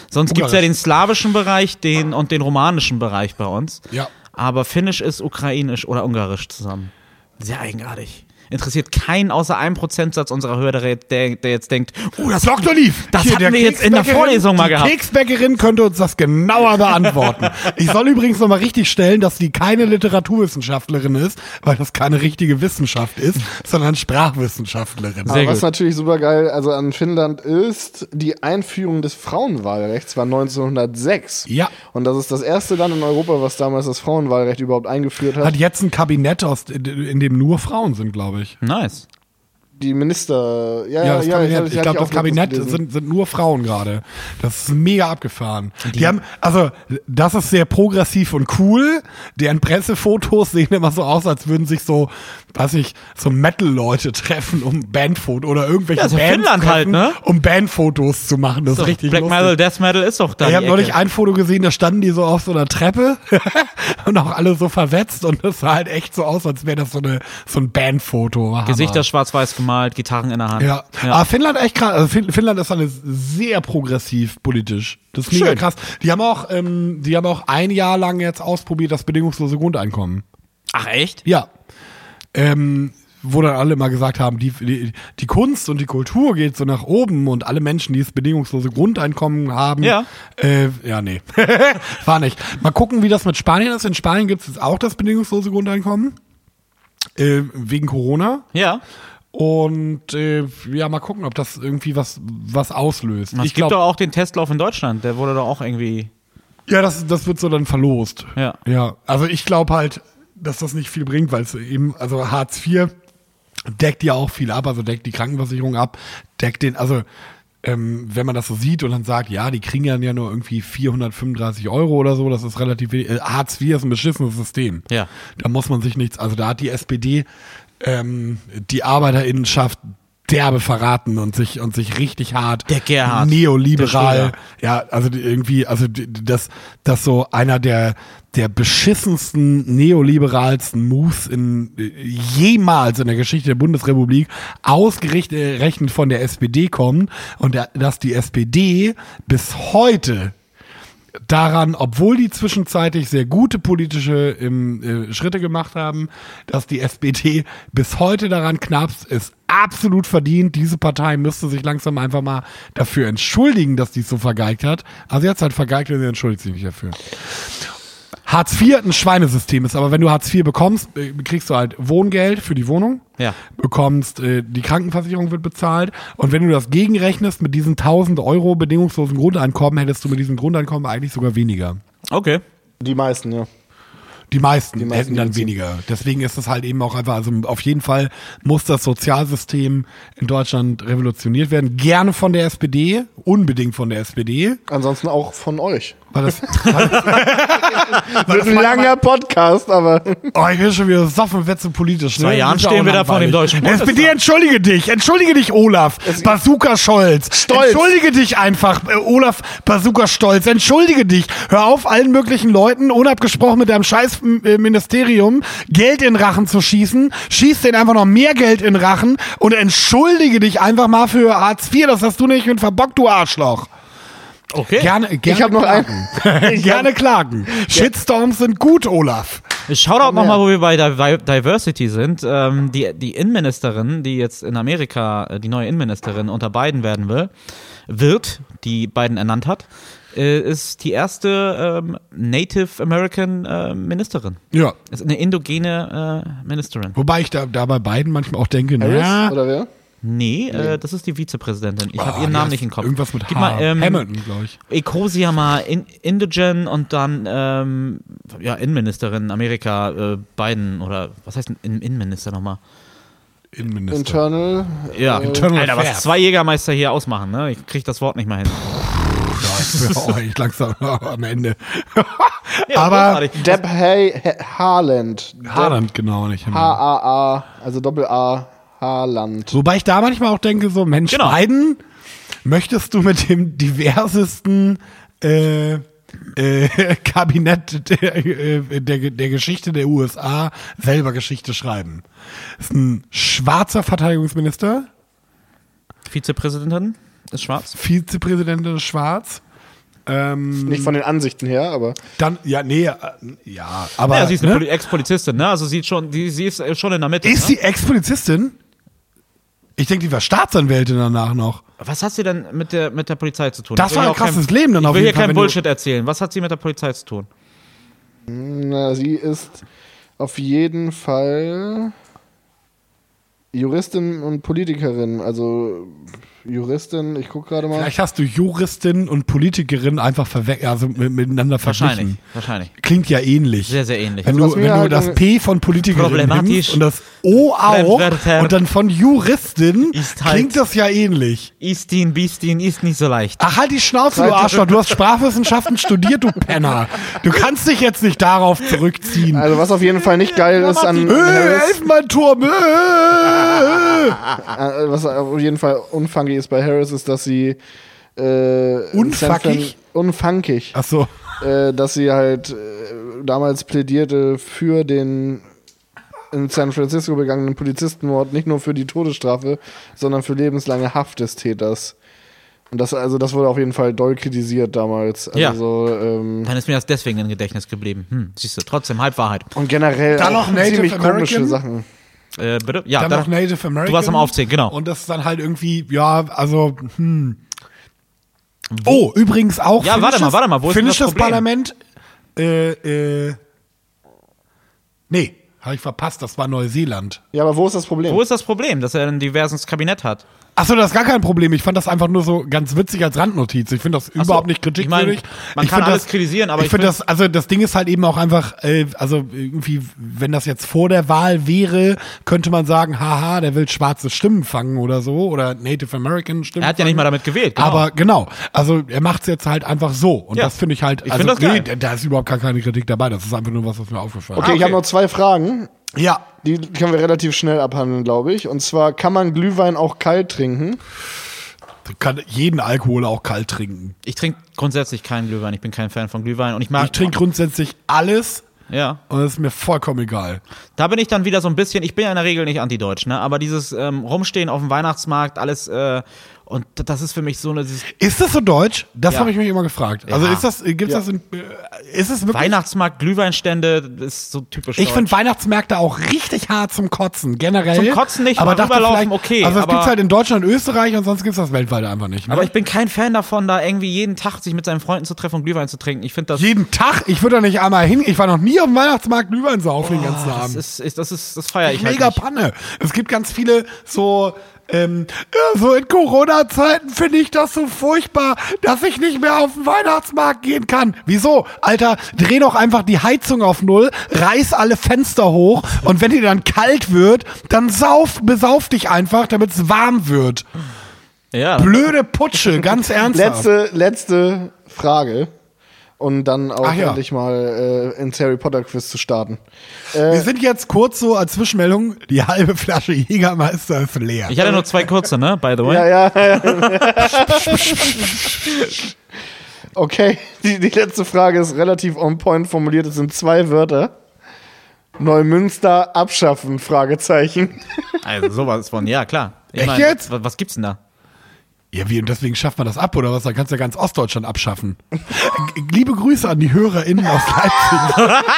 Sonst gibt es ja den slawischen Bereich den, und den romanischen Bereich bei uns. Ja. Aber Finnisch ist Ukrainisch oder Ungarisch zusammen. Sehr eigenartig. Interessiert keinen außer einem Prozentsatz unserer Hörer, der, der jetzt denkt, Oh, das Dr. Lief. Das Hier, hatten wir jetzt in der Vorlesung mal die gehabt. Keksbäckerin könnte uns das genauer beantworten. ich soll übrigens nochmal richtig stellen, dass die keine Literaturwissenschaftlerin ist, weil das keine richtige Wissenschaft ist, sondern Sprachwissenschaftlerin. Sehr aber was gut. natürlich super geil, also an Finnland ist, die Einführung des Frauenwahlrechts war 1906. Ja. Und das ist das erste Land in Europa, was damals das Frauenwahlrecht überhaupt eingeführt hat. Hat jetzt ein Kabinett, aus, in dem nur Frauen sind, glaube ich. Nice. Die Minister, ja, Ja, das ja, Kabinett. ich hatte glaube, das Kabinett sind, sind nur Frauen gerade. Das ist mega abgefahren. Die, haben, also, das ist sehr progressiv und cool. Deren Pressefotos sehen immer so aus, als würden sich so, weiß ich, so Metal-Leute treffen, um Bandfotos oder irgendwelche Ja, so Bands Finnland treffen, halt, ne? um Bandfotos zu machen. Das So, ist richtig Black lustig. Metal, Death Metal ist doch da. Ich die habe neulich ein Foto gesehen, da standen die so auf so einer Treppe und auch alle so verwetzt und das sah halt echt so aus, als wäre das so, eine, so ein Bandfoto. Gesichter schwarz-weiß gemalt, Gitarren in der Hand. Ja. Aber Finnland echt krass. Also Fin- Finnland ist alles sehr progressiv politisch. Das ist mega Schön. krass. Die haben auch, ähm, die haben auch ein Jahr lang jetzt ausprobiert das bedingungslose Grundeinkommen. Ach echt? Ja. Ähm, wo dann alle immer gesagt haben, die, die, die Kunst und die Kultur geht so nach oben und alle Menschen, die das bedingungslose Grundeinkommen haben. Ja. Äh, ja, nee. War nicht. Mal gucken, wie das mit Spanien ist. In Spanien gibt es jetzt auch das bedingungslose Grundeinkommen. Äh, wegen Corona. Ja. Und äh, ja, mal gucken, ob das irgendwie was, was auslöst. Es ich gibt doch auch den Testlauf in Deutschland, der wurde doch auch irgendwie. ja, das, das wird so dann verlost. Ja. Ja, also ich glaube halt, dass das nicht viel bringt, weil es eben, also Hartz IV deckt ja auch viel ab, also deckt die Krankenversicherung ab, deckt den, also ähm, wenn man das so sieht und dann sagt, ja, die kriegen ja nur irgendwie 435 Euro oder so, das ist relativ wenig. Äh, Hartz IV ist ein beschissenes System. Ja. Da muss man sich nichts, also da hat die SPD ähm, die Arbeiterinnenschaft derbe verraten und sich und sich richtig hart. Der Gerhard, neoliberal. Der ja also irgendwie also das das so einer der der beschissensten neoliberalsten Moves in jemals in der Geschichte der Bundesrepublik ausgerichtet rechnet von der SPD kommt und dass die SPD bis heute daran, obwohl die zwischenzeitlich sehr gute politische ähm, äh, Schritte gemacht haben, dass die SPD bis heute daran knapst, ist absolut verdient. Diese Partei müsste sich langsam einfach mal dafür entschuldigen, dass die es so vergeigt hat. Also jetzt halt vergeigt und sie entschuldigt sich nicht dafür. Hartz IV ein Schweinesystem ist, aber wenn du Hartz IV bekommst, äh, kriegst du halt Wohngeld für die Wohnung, Ja. bekommst, äh, die Krankenversicherung wird bezahlt und wenn du das gegenrechnest mit diesen 1000 Euro bedingungslosen Grundeinkommen, hättest du mit diesem Grundeinkommen eigentlich sogar weniger. Okay. Die meisten, ja. Die meisten, Die meisten hätten dann weniger. Deswegen ist es halt eben auch einfach, also auf jeden Fall muss das Sozialsystem in Deutschland revolutioniert werden. Gerne von der SPD, unbedingt von der SPD. Ansonsten auch von euch. Weil das, Wird ein langer Podcast, aber Oh, ich bin schon wieder soffen, wird so politisch. Ne? Zwei Jahren Das stehen wir da vor dem. Deutschen Bundestag. SPD, entschuldige dich. Entschuldige dich, Olaf. Bazooka Scholz. Stolz. Entschuldige dich einfach, äh, Olaf Bazooka Stolz. Entschuldige dich. Hör auf, allen möglichen Leuten, unabgesprochen mit deinem scheiß äh, Ministerium, Geld in Rachen zu schießen. Schieß denen einfach noch mehr Geld in Rachen und entschuldige dich einfach mal für Hartz IV. Das hast du nicht mit verbockt, du Arschloch. Okay. Gerne, gerne ich habe noch klagen. einen. gerne klagen. Shitstorms sind gut, Olaf. Shoutout nochmal, wo wir bei Di- Diversity sind. Ähm, die, die Innenministerin, die jetzt in Amerika äh, die neue Innenministerin unter Biden werden will, wird, die Biden ernannt hat, äh, ist die erste ähm, Native American äh, Ministerin. Ja. Ist eine indogene äh, Ministerin. Wobei ich da, da bei beiden manchmal auch denke, Harris naja, oder wer? Nee, Äh, das ist die Vizepräsidentin. Ich Ah, habe ihren die Namen nicht im Kopf. Irgendwas mit Gib H. mal, ähm, Hamilton, glaube ich. Ecosia mal in, Indigen und dann ähm, ja, Innenministerin Amerika, äh, Biden oder was heißt denn In- Innenminister nochmal? Innenminister. Internal. Ja, Internal Alter, was zwei Jägermeister hier ausmachen, ne? Ich krieg das Wort nicht mal hin. oh, ich langsam am Ende. Ja, Aber. Deb Hay Ha- Haaland. Genau nicht. H-A-A, also Doppel-A, Haaland. Wobei ich da manchmal auch denke, so Mensch, Genau. Biden, möchtest du mit dem diversesten äh, äh, Kabinett der, äh, der, der Geschichte der USA selber Geschichte schreiben? ist ein schwarzer Verteidigungsminister, Vizepräsidentin ist schwarz. Vizepräsidentin ist schwarz. Ähm, Nicht von den Ansichten her, aber dann, ja, nee, äh, ja, aber. ja, sie ist eine ne? Poli- Ex-Polizistin, ne? Also sie, ist schon, die, sie ist äh, schon in der Mitte. Ist ne? sie Ex-Polizistin? Ich denke, die war Staatsanwältin danach noch. Was hat sie denn mit der, mit der Polizei zu tun? Das Ich will war hier ein auch kein- krasses Leben dann Ich auf will hier jeden Fall, kein wenn du- Bullshit erzählen. Was hat sie mit der Polizei zu tun? na, sie ist auf jeden Fall Juristin und Politikerin. Also Juristin, ich gucke gerade mal. Vielleicht hast du Juristin und Politikerin einfach verwe also mit- miteinander Wahrscheinlich. verglichen. Wahrscheinlich. Klingt ja ähnlich. Sehr, sehr ähnlich. Wenn Also du, wenn du halt das irgendwie- P von Politikerin Problematisch. nimmst und das O auch und dann von Juristin, Ist halt- klingt das ja ähnlich. Istin, Bistin ist nicht so leicht. Ach, halt die Schnauze, du Arschloch. Du hast Sprachwissenschaften studiert, du Penner. Du kannst dich jetzt nicht darauf zurückziehen. Also was auf jeden Fall nicht geil ist an Äh, Elfenbeinturm. Äh. was auf jeden Fall unfunky ist bei Harris, ist, dass sie äh, Unfuckig? Unfunkig. Ach so. äh, dass sie halt äh, damals plädierte für den in San Francisco begangenen Polizistenmord, nicht nur für die Todesstrafe, sondern für lebenslange Haft des Täters. Und das, also das wurde auf jeden Fall doll kritisiert damals. Ja. Also, ähm, Dann ist mir das deswegen im Gedächtnis geblieben. Hm, siehst du, trotzdem Halbwahrheit. und generell Dann auch noch Native ziemlich komische American? Sachen. Äh, bitte? Ja, dann, dann- noch Native American. Du warst am Aufzählen, genau. Und das ist dann halt irgendwie, ja, also, hm. Oh, übrigens auch. Ja, warte mal, warte mal, wo ist das finnisches Problem? Parlament. Äh, äh. Nee, habe ich verpasst, das war Neuseeland. Ja, aber wo ist das Problem? Wo ist das Problem, dass er ein diverses Kabinett hat? Achso, das ist gar kein Problem. Ich fand das einfach nur so ganz witzig als Randnotiz. Ich finde das überhaupt nicht kritikwürdig. ich mein, man Ich kann alles das, kritisieren, aber ich, ich finde find- das, also das Ding ist halt eben auch einfach, äh, also irgendwie, wenn das jetzt vor der Wahl wäre, könnte man sagen, haha, der will schwarze Stimmen fangen oder so oder Native American Stimmen. Er hat ja fangen. nicht mal damit gewählt. Genau. Aber genau, also er macht es jetzt halt einfach so. Und Ja. das finde ich halt, Ich also find das geil. nee, da ist überhaupt gar keine Kritik dabei. Das ist einfach nur was, was mir aufgefallen Okay, Ah, ich okay. habe noch zwei Fragen. Ja. Die können wir relativ schnell abhandeln, glaube ich. Und zwar, kann man Glühwein auch kalt trinken? Du kannst jeden Alkohol auch kalt trinken. ich trinke grundsätzlich keinen Glühwein. Ich bin kein Fan von Glühwein. Und ich mag. Ich trinke grundsätzlich alles Ja. und es ist mir vollkommen egal. Da bin ich dann wieder so ein bisschen, ich bin ja in der Regel nicht antideutsch, ne? Aber dieses ähm, Rumstehen auf dem Weihnachtsmarkt, alles, äh, und das ist für mich so eine Ist das so deutsch? Das Ja. habe ich mich immer gefragt. Also Ja. ist das, gibt's Ja. das in, äh, ist es wirklich? Weihnachtsmarkt, Glühweinstände, das ist so typisch. ich finde Weihnachtsmärkte auch richtig hart zum Kotzen, generell. Zum Kotzen nicht, aber vielleicht, okay, Also es aber- gibt's halt in Deutschland und Österreich und sonst gibt's das weltweit einfach nicht. Ne? Aber ich bin kein Fan davon, da irgendwie jeden Tag sich mit seinen Freunden zu treffen und Glühwein zu trinken. Ich finde das. jeden Tag, ich würde da nicht einmal hin. Ich war noch nie auf dem Weihnachtsmarkt Glühwein saufen den ganzen Das Abend. ist, ist, das ist, das feiere ich halt Mega nicht. Panne. Es gibt ganz viele so, ähm, so in Corona-Zeiten finde ich das so furchtbar, dass ich nicht mehr auf den Weihnachtsmarkt gehen kann. Wieso? Alter, dreh doch einfach die Heizung auf Null, reiß alle Fenster hoch und wenn dir dann kalt wird, dann sauf, besauf dich einfach, damit es warm wird. Ja. Blöde Putsche, ganz ernsthaft. Letzte, letzte Frage. Und dann auch Ach ja. endlich mal äh, ins Harry Potter Quiz zu starten. Wir sind jetzt kurz so als Zwischenmeldung, die halbe Flasche Jägermeister ist leer. Ich hatte nur zwei kurze, ne? By the way. Ja, ja, ja. okay, die, die letzte Frage ist relativ on point formuliert. Es sind zwei Wörter. Neumünster abschaffen, Fragezeichen. Also sowas von, ja klar. Ich Echt jetzt? Was, was gibt's denn da? Ja, wie, und deswegen schafft man das ab, oder was? Da kannst du ja ganz Ostdeutschland abschaffen. Liebe Grüße an die HörerInnen aus Leipzig.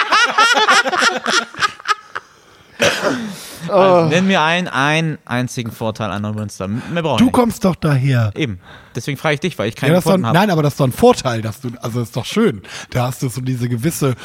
Also, nenn mir einen, einen einzigen Vorteil an Neumünster. Mehr brauche ich Du nicht. kommst doch daher. Eben. Deswegen frage ich dich, weil ich Ja, keinen das gefunden habe. nein, aber das ist doch ein Vorteil, dass du, also das ist doch schön. Da hast du so diese gewisse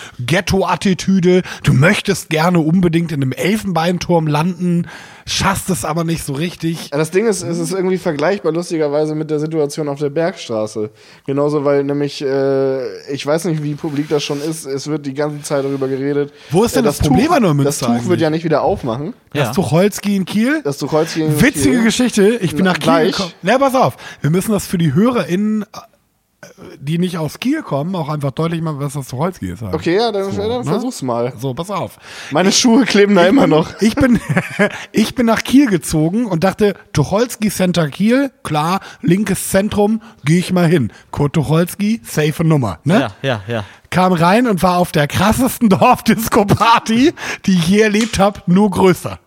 Ghetto-Attitüde. Du möchtest gerne unbedingt in einem Elfenbeinturm landen, schaffst es aber nicht so richtig. Ja, Das Ding ist, es ist irgendwie vergleichbar lustigerweise mit der Situation auf der Bergstraße. Genauso, weil nämlich, äh, ich weiß nicht, wie publik das schon ist, es wird die ganze Zeit darüber geredet. Wo ist denn Äh, das Problem Tuch, an Neumünster Das Tuch eigentlich? wird ja nicht wieder aufmachen. Ja. Das Tucholsky in Kiel. Das Tucholsky in Witzige Kiel. Geschichte. Ich bin Na, nach Kiel gleich. gekommen. Na, pass auf. Wir müssen das für die HörerInnen, äh, die nicht aus Kiel kommen, auch einfach deutlich machen, was das Tucholsky ist. Okay, ja, dann, dann ne? versuch's mal. So, pass auf. Meine Schuhe kleben da immer noch. Ich bin, ich bin nach Kiel gezogen und dachte, Tucholsky Center Kiel, klar, linkes Zentrum, gehe ich mal hin. Kurt Tucholsky, safe Nummer. Ne? Ja, ja, ja. Kam rein und war auf der krassesten Dorfdisco-Party, die ich je erlebt habe, nur größer.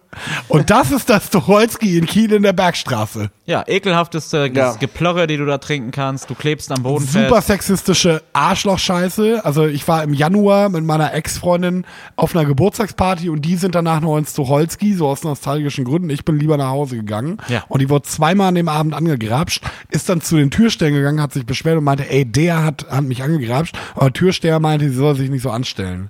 Und das ist das Tucholsky in Kiel in der Bergstraße. Ja, ekelhafteste Ja. Geplörre, die du da trinken kannst. Du klebst am Boden fest. Super sexistische Arschlochscheiße. Also ich war im Januar mit meiner Ex-Freundin auf einer Geburtstagsparty und die sind danach noch ins Tucholsky, so aus nostalgischen Gründen. Ich bin lieber nach Hause gegangen. Ja. Und die wurde zweimal an dem Abend angegrapscht, ist dann zu den Türstellen gegangen, hat sich beschwert und meinte, ey, der hat, hat mich angegrapscht. Aber der Türsteher meinte, sie soll sich nicht so anstellen.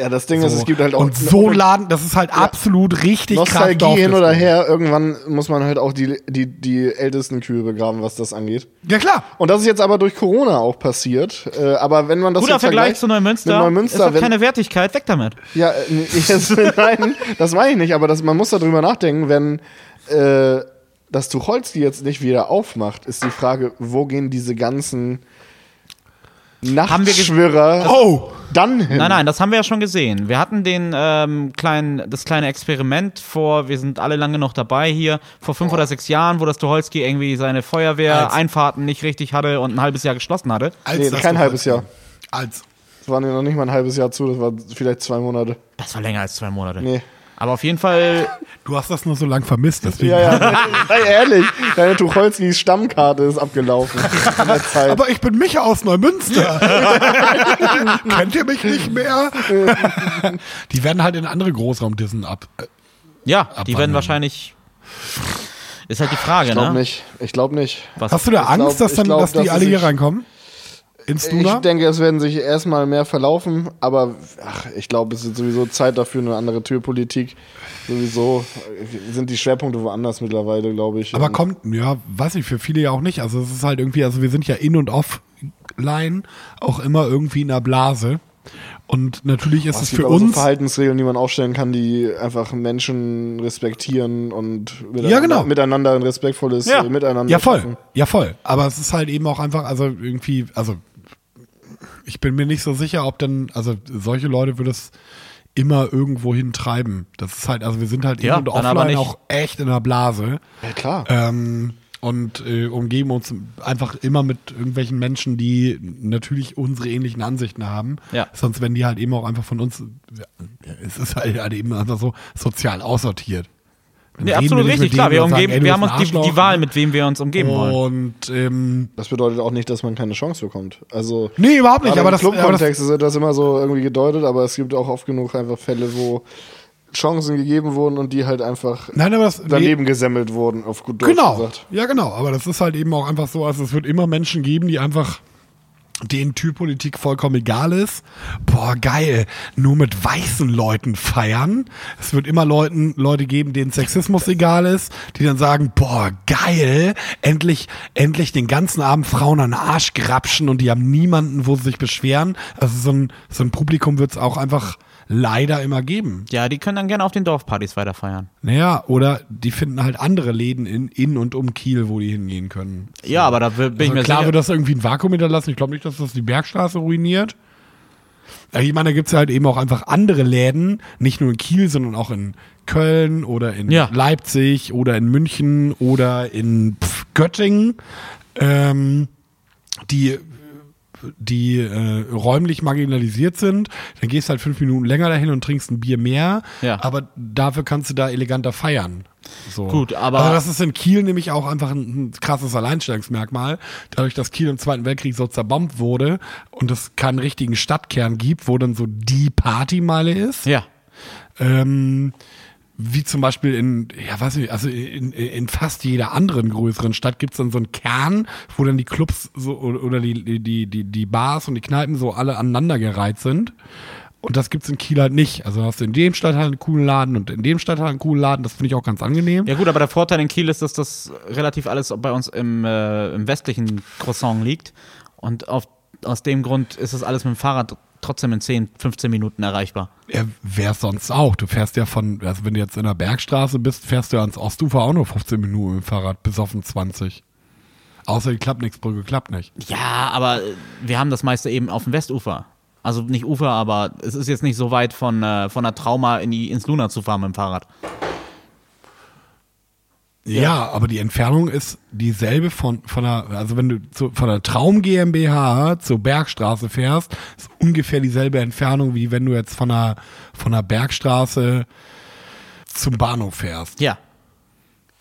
Ja, das Ding ist, es gibt halt auch. und so laden, das ist halt absolut richtig krass. Nostalgie hin oder her, irgendwann muss man halt auch die, die, die ältesten Kühe begraben, was das angeht. Ja klar. Und das ist jetzt aber durch Corona auch passiert. Äh, aber wenn man das Guter Vergleich vergleicht zu Neumünster. Neumünster, hat wenn, keine Wertigkeit. Weg damit. ja, äh, jetzt, nein, das meine ich nicht, aber das, man muss darüber nachdenken, wenn äh, das Tucholsky jetzt nicht wieder aufmacht, ist die Frage, wo gehen diese ganzen Haben wir ges- Nachtschwörer Oh, dann hin? Nein, nein, das haben wir ja schon gesehen. Wir hatten den ähm, kleinen, das kleine Experiment vor, wir sind alle lange noch dabei hier, vor fünf oder sechs Jahren, wo das Tucholsky irgendwie seine Feuerwehr-Einfahrten nicht richtig hatte und ein halbes Jahr geschlossen hatte. als Nee, das kein halbes Jahr. Als. Das waren ja noch nicht mal ein halbes Jahr zu, das war vielleicht zwei Monate. Das war länger als zwei Monate. Nee. Aber auf jeden Fall, Du hast das nur so lang vermisst, deswegen. Ja, ja, sei ehrlich, deine Tucholskys Stammkarte ist abgelaufen in der Zeit. Aber ich bin Micha aus Neumünster. Kennt ihr mich nicht mehr? Die werden halt in andere Großraumdissen ab. äh, Ja, die Abwandern. werden wahrscheinlich. Ist halt die Frage, Ich glaube ne? nicht. Ich glaube nicht. Was, Hast du da Ich Angst, glaub- dass, ich dann, glaub, dass die dass alle es hier reinkommen? Ins Ich Duna? denke, es werden sich erstmal mehr verlaufen, aber ach, ich glaube, es ist sowieso Zeit dafür, eine andere Türpolitik. Sowieso sind die Schwerpunkte woanders mittlerweile, glaube ich. Aber kommt, ja, weiß ich, für viele ja auch nicht. Also es ist halt irgendwie, also wir sind ja in- und offline auch immer irgendwie in einer Blase. Und natürlich ist es es gibt für aber so uns. Verhaltensregeln, die man aufstellen kann, die einfach Menschen respektieren und miteinander, Ja, genau. miteinander ein respektvolles Ja. äh, Miteinander Ja, voll. schaffen. Ja, voll. Aber es ist halt eben auch einfach, also irgendwie, also ich bin mir nicht so sicher, ob dann, also solche Leute würde es immer irgendwo hintreiben. Das ist halt, also wir sind halt Ja, in und offline auch echt in einer Blase. Ja, klar. Ähm, und äh, umgeben uns einfach immer mit irgendwelchen Menschen, die natürlich unsere ähnlichen Ansichten haben. Ja. Sonst werden die halt eben auch einfach von uns, ja, es ist halt, halt eben einfach so sozial aussortiert. Nee, absolut richtig, klar. Wir, sagen, umgeben, du wir haben uns die, die. Wahl, mit wem wir uns umgeben wollen. Und ähm, Das bedeutet auch nicht, dass man keine Chance bekommt. Also nee, überhaupt nicht. Aber im das, Clubkontext ist das immer so irgendwie gedeutet, aber es gibt auch oft genug einfach Fälle, wo Chancen gegeben wurden und die halt einfach nein, aber das, daneben gesemmelt wurden, auf gut Deutsch Genau. gesagt. Ja, genau. Aber das ist halt eben auch einfach so, also es wird immer Menschen geben, die einfach denen Türpolitik vollkommen egal ist. Boah, geil. Nur mit weißen Leuten feiern. Es wird immer Leuten, Leute geben, denen Sexismus egal ist, die dann sagen, boah, geil. Endlich, endlich den ganzen Abend Frauen an den Arsch grapschen und die haben niemanden, wo sie sich beschweren. Also so ein, so ein Publikum wird es auch einfach leider immer geben. Ja, die können dann gerne auf den Dorfpartys weiter feiern. Naja, oder die finden halt andere Läden in, in und um Kiel, wo die hingehen können. Ja, aber da bin ich Also mir klar sicher. wird das irgendwie ein Vakuum hinterlassen. Ich glaube nicht, dass das die Bergstraße ruiniert. Ich meine, da gibt es halt eben auch einfach andere Läden, nicht nur in Kiel, sondern auch in Köln oder in Ja. Leipzig oder in München oder in Göttingen, ähm, die die äh, räumlich marginalisiert sind, dann gehst du halt fünf Minuten länger dahin und trinkst ein Bier mehr, Ja. aber dafür kannst du da eleganter feiern. So. Gut, aber- Also das ist in Kiel nämlich auch einfach ein, ein krasses Alleinstellungsmerkmal. Dadurch, dass Kiel im Zweiten Weltkrieg so zerbombt wurde und es keinen richtigen Stadtkern gibt, wo dann so die Partymeile ist, Ja. ähm, wie zum Beispiel in, ja weiß ich, also in, in fast jeder anderen größeren Stadt gibt es dann so einen Kern, wo dann die Clubs so oder die, die, die, die Bars und die Kneipen so alle aneinandergereiht sind. Und das gibt's in Kiel halt nicht. Also hast du in dem Stadtteil einen coolen Laden und in dem Stadtteil einen coolen Laden. Das finde ich auch ganz angenehm. Ja gut, aber der Vorteil in Kiel ist, dass das relativ alles bei uns im, äh, im westlichen Croissant liegt. Und auf, aus dem Grund ist das alles mit dem Fahrrad trotzdem in 10, 15 Minuten erreichbar. Ja, wer sonst auch. Du fährst ja von, also wenn du jetzt in der Bergstraße bist, fährst du ja ans Ostufer auch nur 15 Minuten mit dem Fahrrad, bis auf den 20. Außer die Klappnixbrücke klappt nicht. Ja, aber wir haben das meiste eben auf dem Westufer. Also nicht Ufer, aber es ist jetzt nicht so weit von, äh, von der Trauma in die, ins Luna zu fahren mit dem Fahrrad. Ja, aber die Entfernung ist dieselbe von, von der, also wenn du zu, von der Traum GmbH zur Bergstraße fährst, ist ungefähr dieselbe Entfernung, wie wenn du jetzt von der, von der Bergstraße zum Bahnhof fährst. Ja.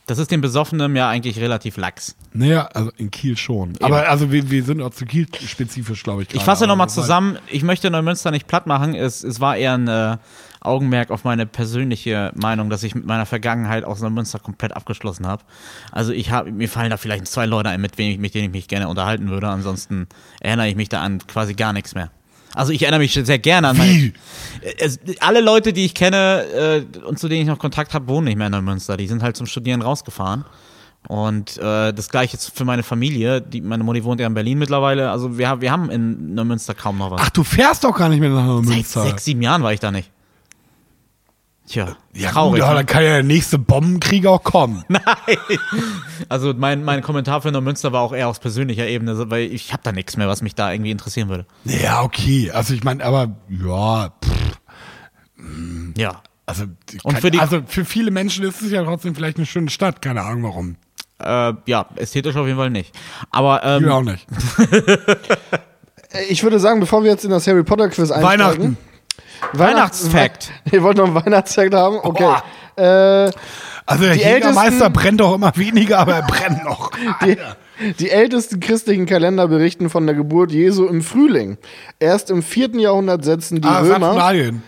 Das ist dem Besoffenen ja eigentlich relativ lax. Naja, also in Kiel schon. Aber also wir, wir sind auch zu Kiel spezifisch, glaube ich. Ich fasse nochmal zusammen. Ich möchte Neumünster nicht platt machen. Es, es war eher ein äh, Augenmerk auf meine persönliche Meinung, dass ich mit meiner Vergangenheit aus Neumünster komplett abgeschlossen habe. Also ich habe, mir fallen da vielleicht zwei Leute ein, mit, wem ich, mit denen ich mich gerne unterhalten würde. Ansonsten erinnere ich mich da an quasi gar nichts mehr. Also ich erinnere mich sehr gerne an meine, Wie? es, alle Leute, die ich kenne äh, und zu denen ich noch Kontakt habe, wohnen nicht mehr in Neumünster. Die sind halt zum Studieren rausgefahren. Und äh, das gleiche jetzt für meine Familie. Die, meine Mutti wohnt ja in Berlin mittlerweile. Also wir, wir haben in Neumünster kaum noch was. Ach, du fährst doch gar nicht mehr nach Seit Münster. sechs, sieben Jahren war ich da nicht. Tja, ja, traurig. gut, aber ne? dann kann ja der nächste Bombenkrieg auch kommen. Nein. Also mein, mein Kommentar für Neumünster war auch eher aus persönlicher Ebene, weil ich habe da nichts mehr, was mich da irgendwie interessieren würde. Ja, okay. Also ich meine, aber ja, pff, Ja. also, Und kann, für die- also für viele Menschen ist es ja trotzdem vielleicht eine schöne Stadt. Keine Ahnung warum. Äh, ja, ästhetisch auf jeden Fall nicht. Aber ähm, Ich auch nicht. Äh, Ich würde sagen, bevor wir jetzt in das Harry Potter Quiz einsteigen. Weihnachten. Weihnachtsfact. Ihr wollt noch einen Weihnachtsfact haben? Okay. Äh, Also der Jägermeister brennt doch immer weniger, aber er brennt noch. die, die ältesten christlichen Kalender berichten von der Geburt Jesu im Frühling. Erst im vierten Jahrhundert setzen die ah, Römer. Saturnalien.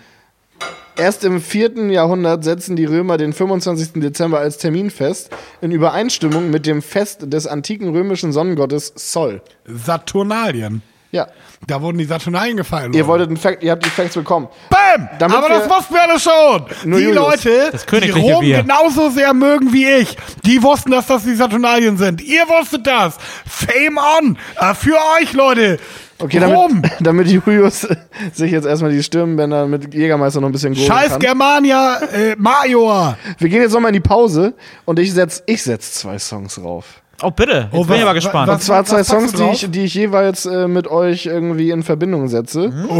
Erst im 4. Jahrhundert setzen die Römer den 25. Dezember als Termin fest, in Übereinstimmung mit dem Fest des antiken römischen Sonnengottes Sol. Saturnalien. Ja, Da wurden die Saturnalien gefeiert. ihr wolltet einen Fact, ihr habt die Facts bekommen. Bam! Damit Aber das wussten wir alle schon. Nur die Julius. Leute, die Rom Bier. genauso sehr mögen wie ich, die wussten, dass das die Saturnalien sind. Ihr wusstet das. Fame on. Äh, für euch, Leute. Okay, Rom. damit, damit Julius sich jetzt erstmal die Stirnbänder mit Jägermeister noch ein bisschen gurgeln Scheiß kann. Germania, äh, Major. Wir gehen jetzt nochmal in die Pause und ich setz, ich setz zwei Songs drauf. Oh, bitte. Jetzt Oh, bin ich aber gespannt. was- Und zwar zwei Songs, die ich, die ich jeweils äh, mit euch irgendwie in Verbindung setze.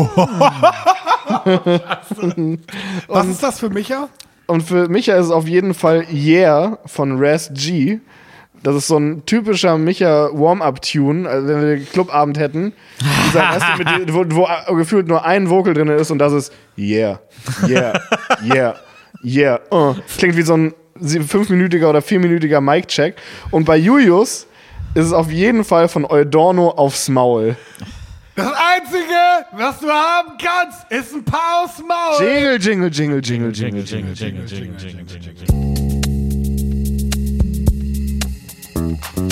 Was ist das für Micha? Und für Micha ist es auf jeden Fall Yeah von Raz G. Das ist so ein typischer Micha Warm-Up-Tune, also wenn wir den Clubabend hätten. Mit, wo, wo gefühlt nur ein Vocal drin ist und das ist Yeah, Yeah, Yeah, Yeah. Uh. Klingt wie so ein fünfminütiger oder vierminütiger Mic-Check. Und bei Julius ist es auf jeden Fall von Eudorno aufs Maul. Das Einzige, was du haben kannst, ist ein Paar aufs Maul. Jingle, jingle, jingle, jingle, jingle, jingle. jingle, jingle, jingle, jingle, jingle. Jingle,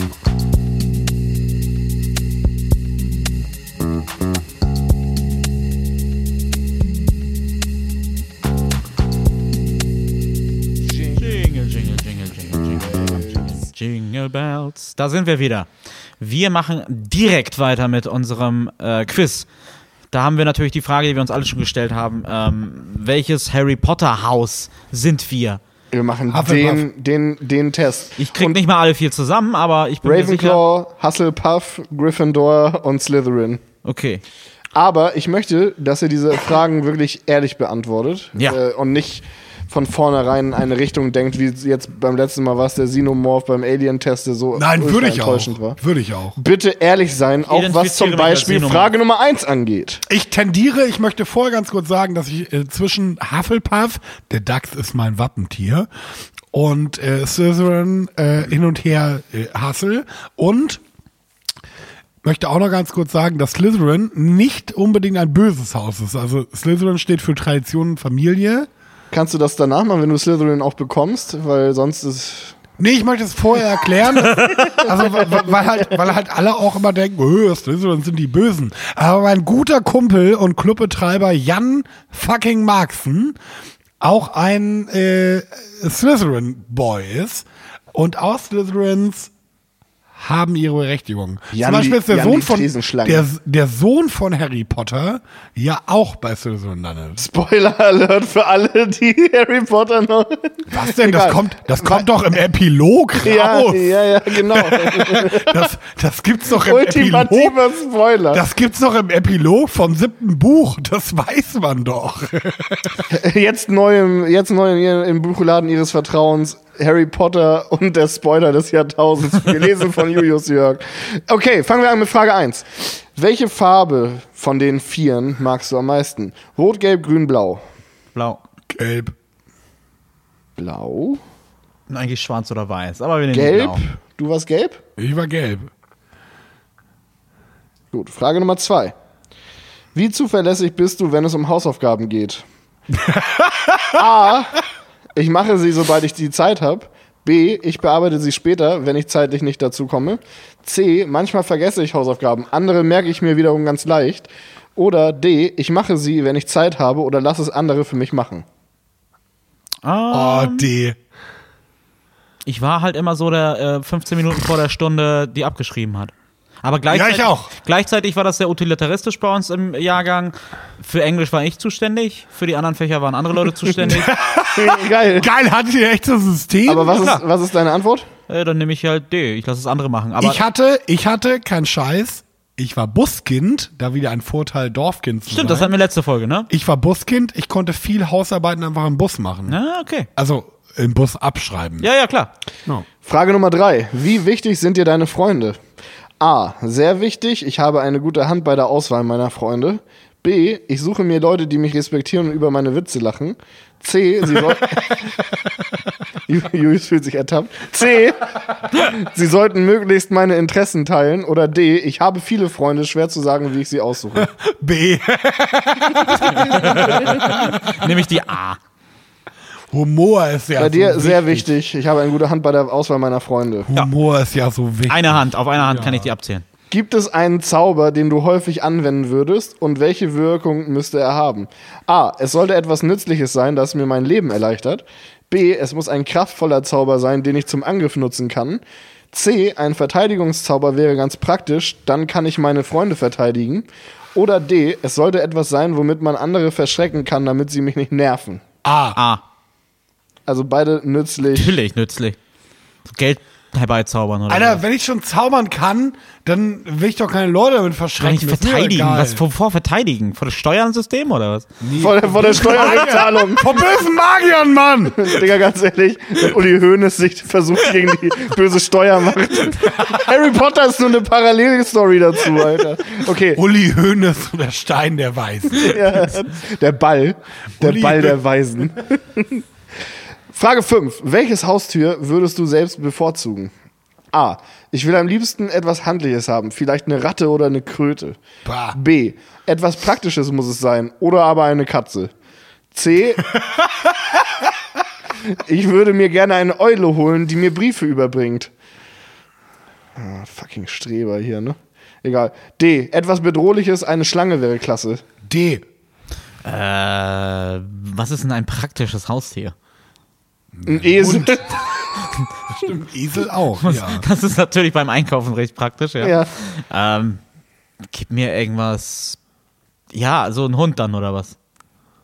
jingle, bells. Da sind wir wieder. Wir machen direkt weiter mit unserem äh, Quiz. Da haben wir natürlich die Frage, die wir uns alle schon gestellt haben. Ähm, welches Harry Potter Haus sind wir? Wir machen Hufflepuff. den, den, den Test. Ich krieg Und nicht mal alle vier zusammen, aber ich bin mir sicher. Ravenclaw, Hufflepuff, Gryffindor und Slytherin. Okay. Aber ich möchte, dass ihr diese Fragen wirklich ehrlich beantwortet Ja. äh, und nicht von vornherein in eine Richtung denkt, wie jetzt beim letzten Mal war es der Xenomorph beim Alien-Test, der so Nein, würde ich auch. enttäuschend war. Würde ich auch. Bitte ehrlich sein, auch was zum Beispiel. Frage Nummer 1 angeht. Ich tendiere, ich möchte vorher ganz kurz sagen, dass ich äh, zwischen Hufflepuff, der Dachs ist mein Wappentier, und äh, Slytherin äh, hin und her äh, hassel und möchte auch noch ganz kurz sagen, dass Slytherin nicht unbedingt ein böses Haus ist. Also Slytherin steht für Tradition und Familie. Kannst du das danach machen, wenn du Slytherin auch bekommst? Weil sonst ist. Nee, ich möchte es vorher erklären. also, weil, halt, weil halt alle auch immer denken, öh, Slytherin sind die Bösen. Aber mein guter Kumpel und Clubbetreiber Jan fucking Marxen auch ein äh, Slytherin-Boy ist und auch Slytherins haben ihre Berechtigung. Jan Zum Beispiel die- ist der Sohn die von der, der Sohn von Harry Potter ja auch bei Slytherin landet. Spoiler Alert für alle, die Harry Potter noch. Was denn? Das Egal. kommt, das kommt doch im Epilog Ja, raus. ja, ja, genau. Das, das gibt's doch im Epilog. Ultimativer Spoiler. Das gibt's doch im Epilog vom siebten Buch. Das weiß man doch. Jetzt neu im, jetzt neu ihr- im Buchladen ihres Vertrauens. Harry Potter und der Spoiler des Jahrtausends. Gelesen von Julius Jörg. Okay, fangen wir an mit Frage 1. Welche Farbe von den Vieren magst du am meisten? Rot, Gelb, Grün, Blau. Blau. Gelb. Blau? Eigentlich schwarz oder weiß, aber wir nehmen Gelb? Blau. Du warst gelb? Ich war gelb. Gut, Frage Nummer 2. Wie zuverlässig bist du, wenn es um Hausaufgaben geht? A. Ich mache sie, sobald ich die Zeit habe. B. Ich bearbeite sie später, wenn ich zeitlich nicht dazu komme. C. Manchmal vergesse ich Hausaufgaben. Andere merke ich mir wiederum ganz leicht. Oder D. Ich mache sie, wenn ich Zeit habe oder lasse es andere für mich machen. Ah, Oh, D. ich war halt immer so der äh, 15 Minuten vor der Stunde, die abgeschrieben hat. Aber gleichzeitig, Ja, ich auch. gleichzeitig war das sehr utilitaristisch bei uns im Jahrgang. Für Englisch war ich zuständig, für die anderen Fächer waren andere Leute zuständig. Geil. Geil, hattet ihr echt das System? Aber was ist, was ist deine Antwort? äh, dann nehme ich halt D, ich lasse es andere machen. Aber ich hatte, ich hatte, kein Scheiß, ich war Buskind, da wieder ein Vorteil, Dorfkind zu stimmt, das sein. hatten wir letzte Folge, ne? ich war Buskind, ich konnte viel Hausarbeiten einfach im Bus machen. Ja, okay. Also im Bus abschreiben. Ja, ja, klar. No. Frage Nummer drei. Wie wichtig sind dir deine Freunde? A. Sehr wichtig. Ich habe eine gute Hand bei der Auswahl meiner Freunde. B. Ich suche mir Leute, die mich respektieren und über meine Witze lachen. C. Sie soll Julius fühlt sich ertappt. C. Sie sollten möglichst meine Interessen teilen. Oder D. Ich habe viele Freunde, schwer zu sagen, wie ich sie aussuche. B. Nämlich die A. Humor ist ja Bei dir so sehr wichtig. Ich habe eine gute Hand bei der Auswahl meiner Freunde. Humor ist ja so wichtig. Eine Hand, auf einer Hand kann ich die abzählen. Gibt es einen Zauber, den du häufig anwenden würdest und welche Wirkung müsste er haben? A. Es sollte etwas Nützliches sein, das mir mein Leben erleichtert. B. Es muss ein kraftvoller Zauber sein, den ich zum Angriff nutzen kann. C. Ein Verteidigungszauber wäre ganz praktisch, dann kann ich meine Freunde verteidigen. Oder D. Es sollte etwas sein, womit man andere verschrecken kann, damit sie mich nicht nerven. A. A. Also beide nützlich. Natürlich nützlich. Geld herbeizaubern oder Alter, was. wenn ich schon zaubern kann, dann will ich doch keine Leute damit Kann verschrecken. ich ist mir verteidigen? Was, wovor verteidigen? Vor dem Steuersystem oder was? Vor der, vor der Steuerrückzahlung. Vor bösen Magiern, Mann! Digga, ganz ehrlich, wenn Uli Hoeneß sich versucht gegen die böse Steuermacht. Harry Potter ist nur eine Parallelstory dazu, Alter. Okay, Uli Hoeneß und der Stein der Weisen. ja, der Ball. Der Uli Ball der. Weisen. Frage 5. Welches Haustür würdest du selbst bevorzugen? A. Ich will am liebsten etwas Handliches haben, vielleicht eine Ratte oder eine Kröte. Bah. B. Etwas Praktisches muss es sein oder aber eine Katze. C. ich würde mir gerne eine Eule holen, die mir Briefe überbringt. Ah, fucking Streber hier, ne? Egal. D. Etwas Bedrohliches, eine Schlange wäre klasse. D. Äh, was ist denn ein praktisches Haustier? Ein Esel. Stimmt, Esel auch, ja. Das ist natürlich beim Einkaufen recht praktisch, ja. Ja. Ähm, gib mir irgendwas. Ja, so ein Hund dann oder was?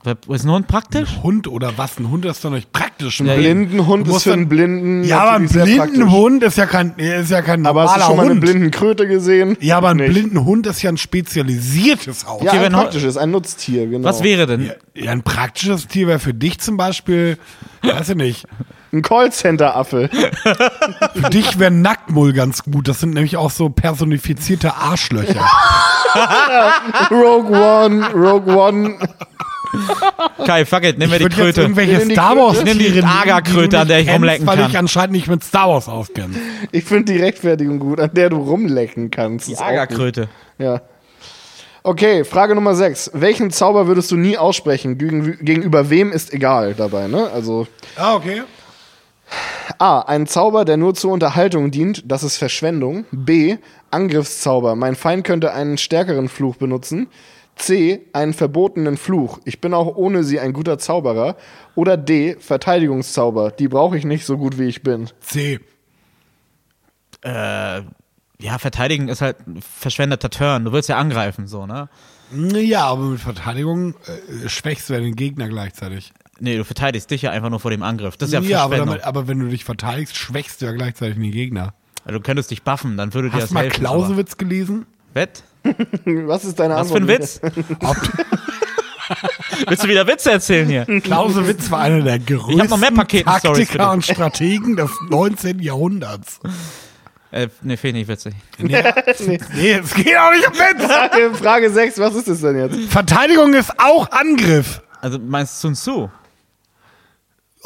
Ist ein Hund praktisch? Hund oder was? Ein Hund ist doch nicht praktisch. Ja, Ein Blindenhund Du ist für einen Blinden. Ja, aber ein. Blindenhund ist ja kein, ist ja kein Aber hast du normaler schon mal eine Hund. Blindenkröte gesehen? ja, aber ein Nicht. Blindenhund ist ja ein spezialisiertes Haus. Ja, Okay, ein praktisches, ein Nutztier, genau. Was wäre denn? Ja, ein praktisches Tier wäre für dich zum Beispiel, weiß ich nicht, Ein Callcenter-Affe. für dich wäre Nacktmull ganz gut. Das sind nämlich auch so personifizierte Arschlöcher. Rogue One, Rogue One. Kai, fuck it, nimm mir Ich die würde jetzt Kröte. irgendwelche Nimm die Star Wars Kröte. Nimm die Agerkröte, an der ich rumlecken weil kann. ich anscheinend nicht mit Star Wars auskenne. Ich finde die Rechtfertigung gut, an der du rumlecken kannst. Die. Agerkröte. Ja. Okay, Frage Nummer 6. Welchen Zauber würdest du nie aussprechen? Gegen, gegenüber wem ist egal dabei, ne? Also Ah, okay. A. Ein Zauber, der nur zur Unterhaltung dient, das ist Verschwendung. B. Angriffszauber. Mein Feind könnte einen stärkeren Fluch benutzen. C. Einen verbotenen Fluch. Ich bin auch ohne sie ein guter Zauberer. Oder D. Verteidigungszauber. Die brauche ich nicht so gut wie ich bin. C. Äh, ja, verteidigen ist halt ein verschwendeter Turn. Du willst ja angreifen, so, ne? Ja, aber mit Verteidigung äh, schwächst du ja den Gegner gleichzeitig. Nee, du verteidigst dich ja einfach nur vor dem Angriff. Das ist ja, Ja, aber, damit, aber wenn du dich verteidigst, schwächst du ja gleichzeitig den Gegner. Also, du könntest dich buffen, dann würde dir Hast das du mal helfen. Clausewitz gelesen? Wett? Was ist deine Was für Antwort? ein Witz? Willst du wieder Witze erzählen hier? Clausewitz war einer der größten hab noch mehr Paketen-Stories für Taktiker und Strategen des 19. Jahrhunderts. Äh, nee, finde ich witzig. Nee, nee, es geht auch nicht um Witz. Frage, Frage 6, was ist das denn jetzt? Verteidigung ist auch Angriff. Also, meinst du Sun Tzu?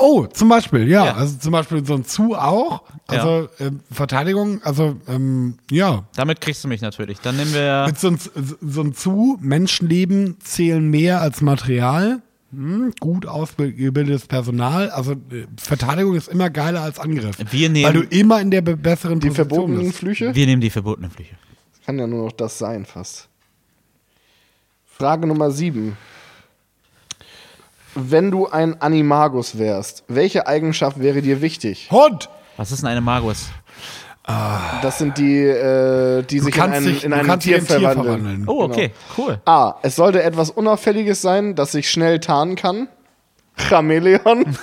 Oh, zum Beispiel, ja. Ja. Also zum Beispiel so ein Zu auch. Also ähm, Verteidigung, also ähm, ja. Damit kriegst du mich natürlich. Dann nehmen wir. Mit so ein, so ein Zu, Menschenleben zählen mehr als Material. Hm, gut ausgebildetes Personal. Also äh, Verteidigung ist immer geiler als Angriff. Wir nehmen- weil du immer in der be- besseren Die Position verbotenen bist. Flüche? Wir nehmen die verbotenen Flüche. Kann ja nur noch das sein, fast. Frage Nummer 7. Wenn du ein Animagus wärst, welche Eigenschaft wäre dir wichtig? Hund! Was ist denn eine Magus? Das sind die, äh, die sich in kannst ein, dich in ein Tier, ein verwandeln. verwandeln. Oh, okay, cool. A. Es sollte etwas Unauffälliges sein, das sich schnell tarnen kann. Chamäleon.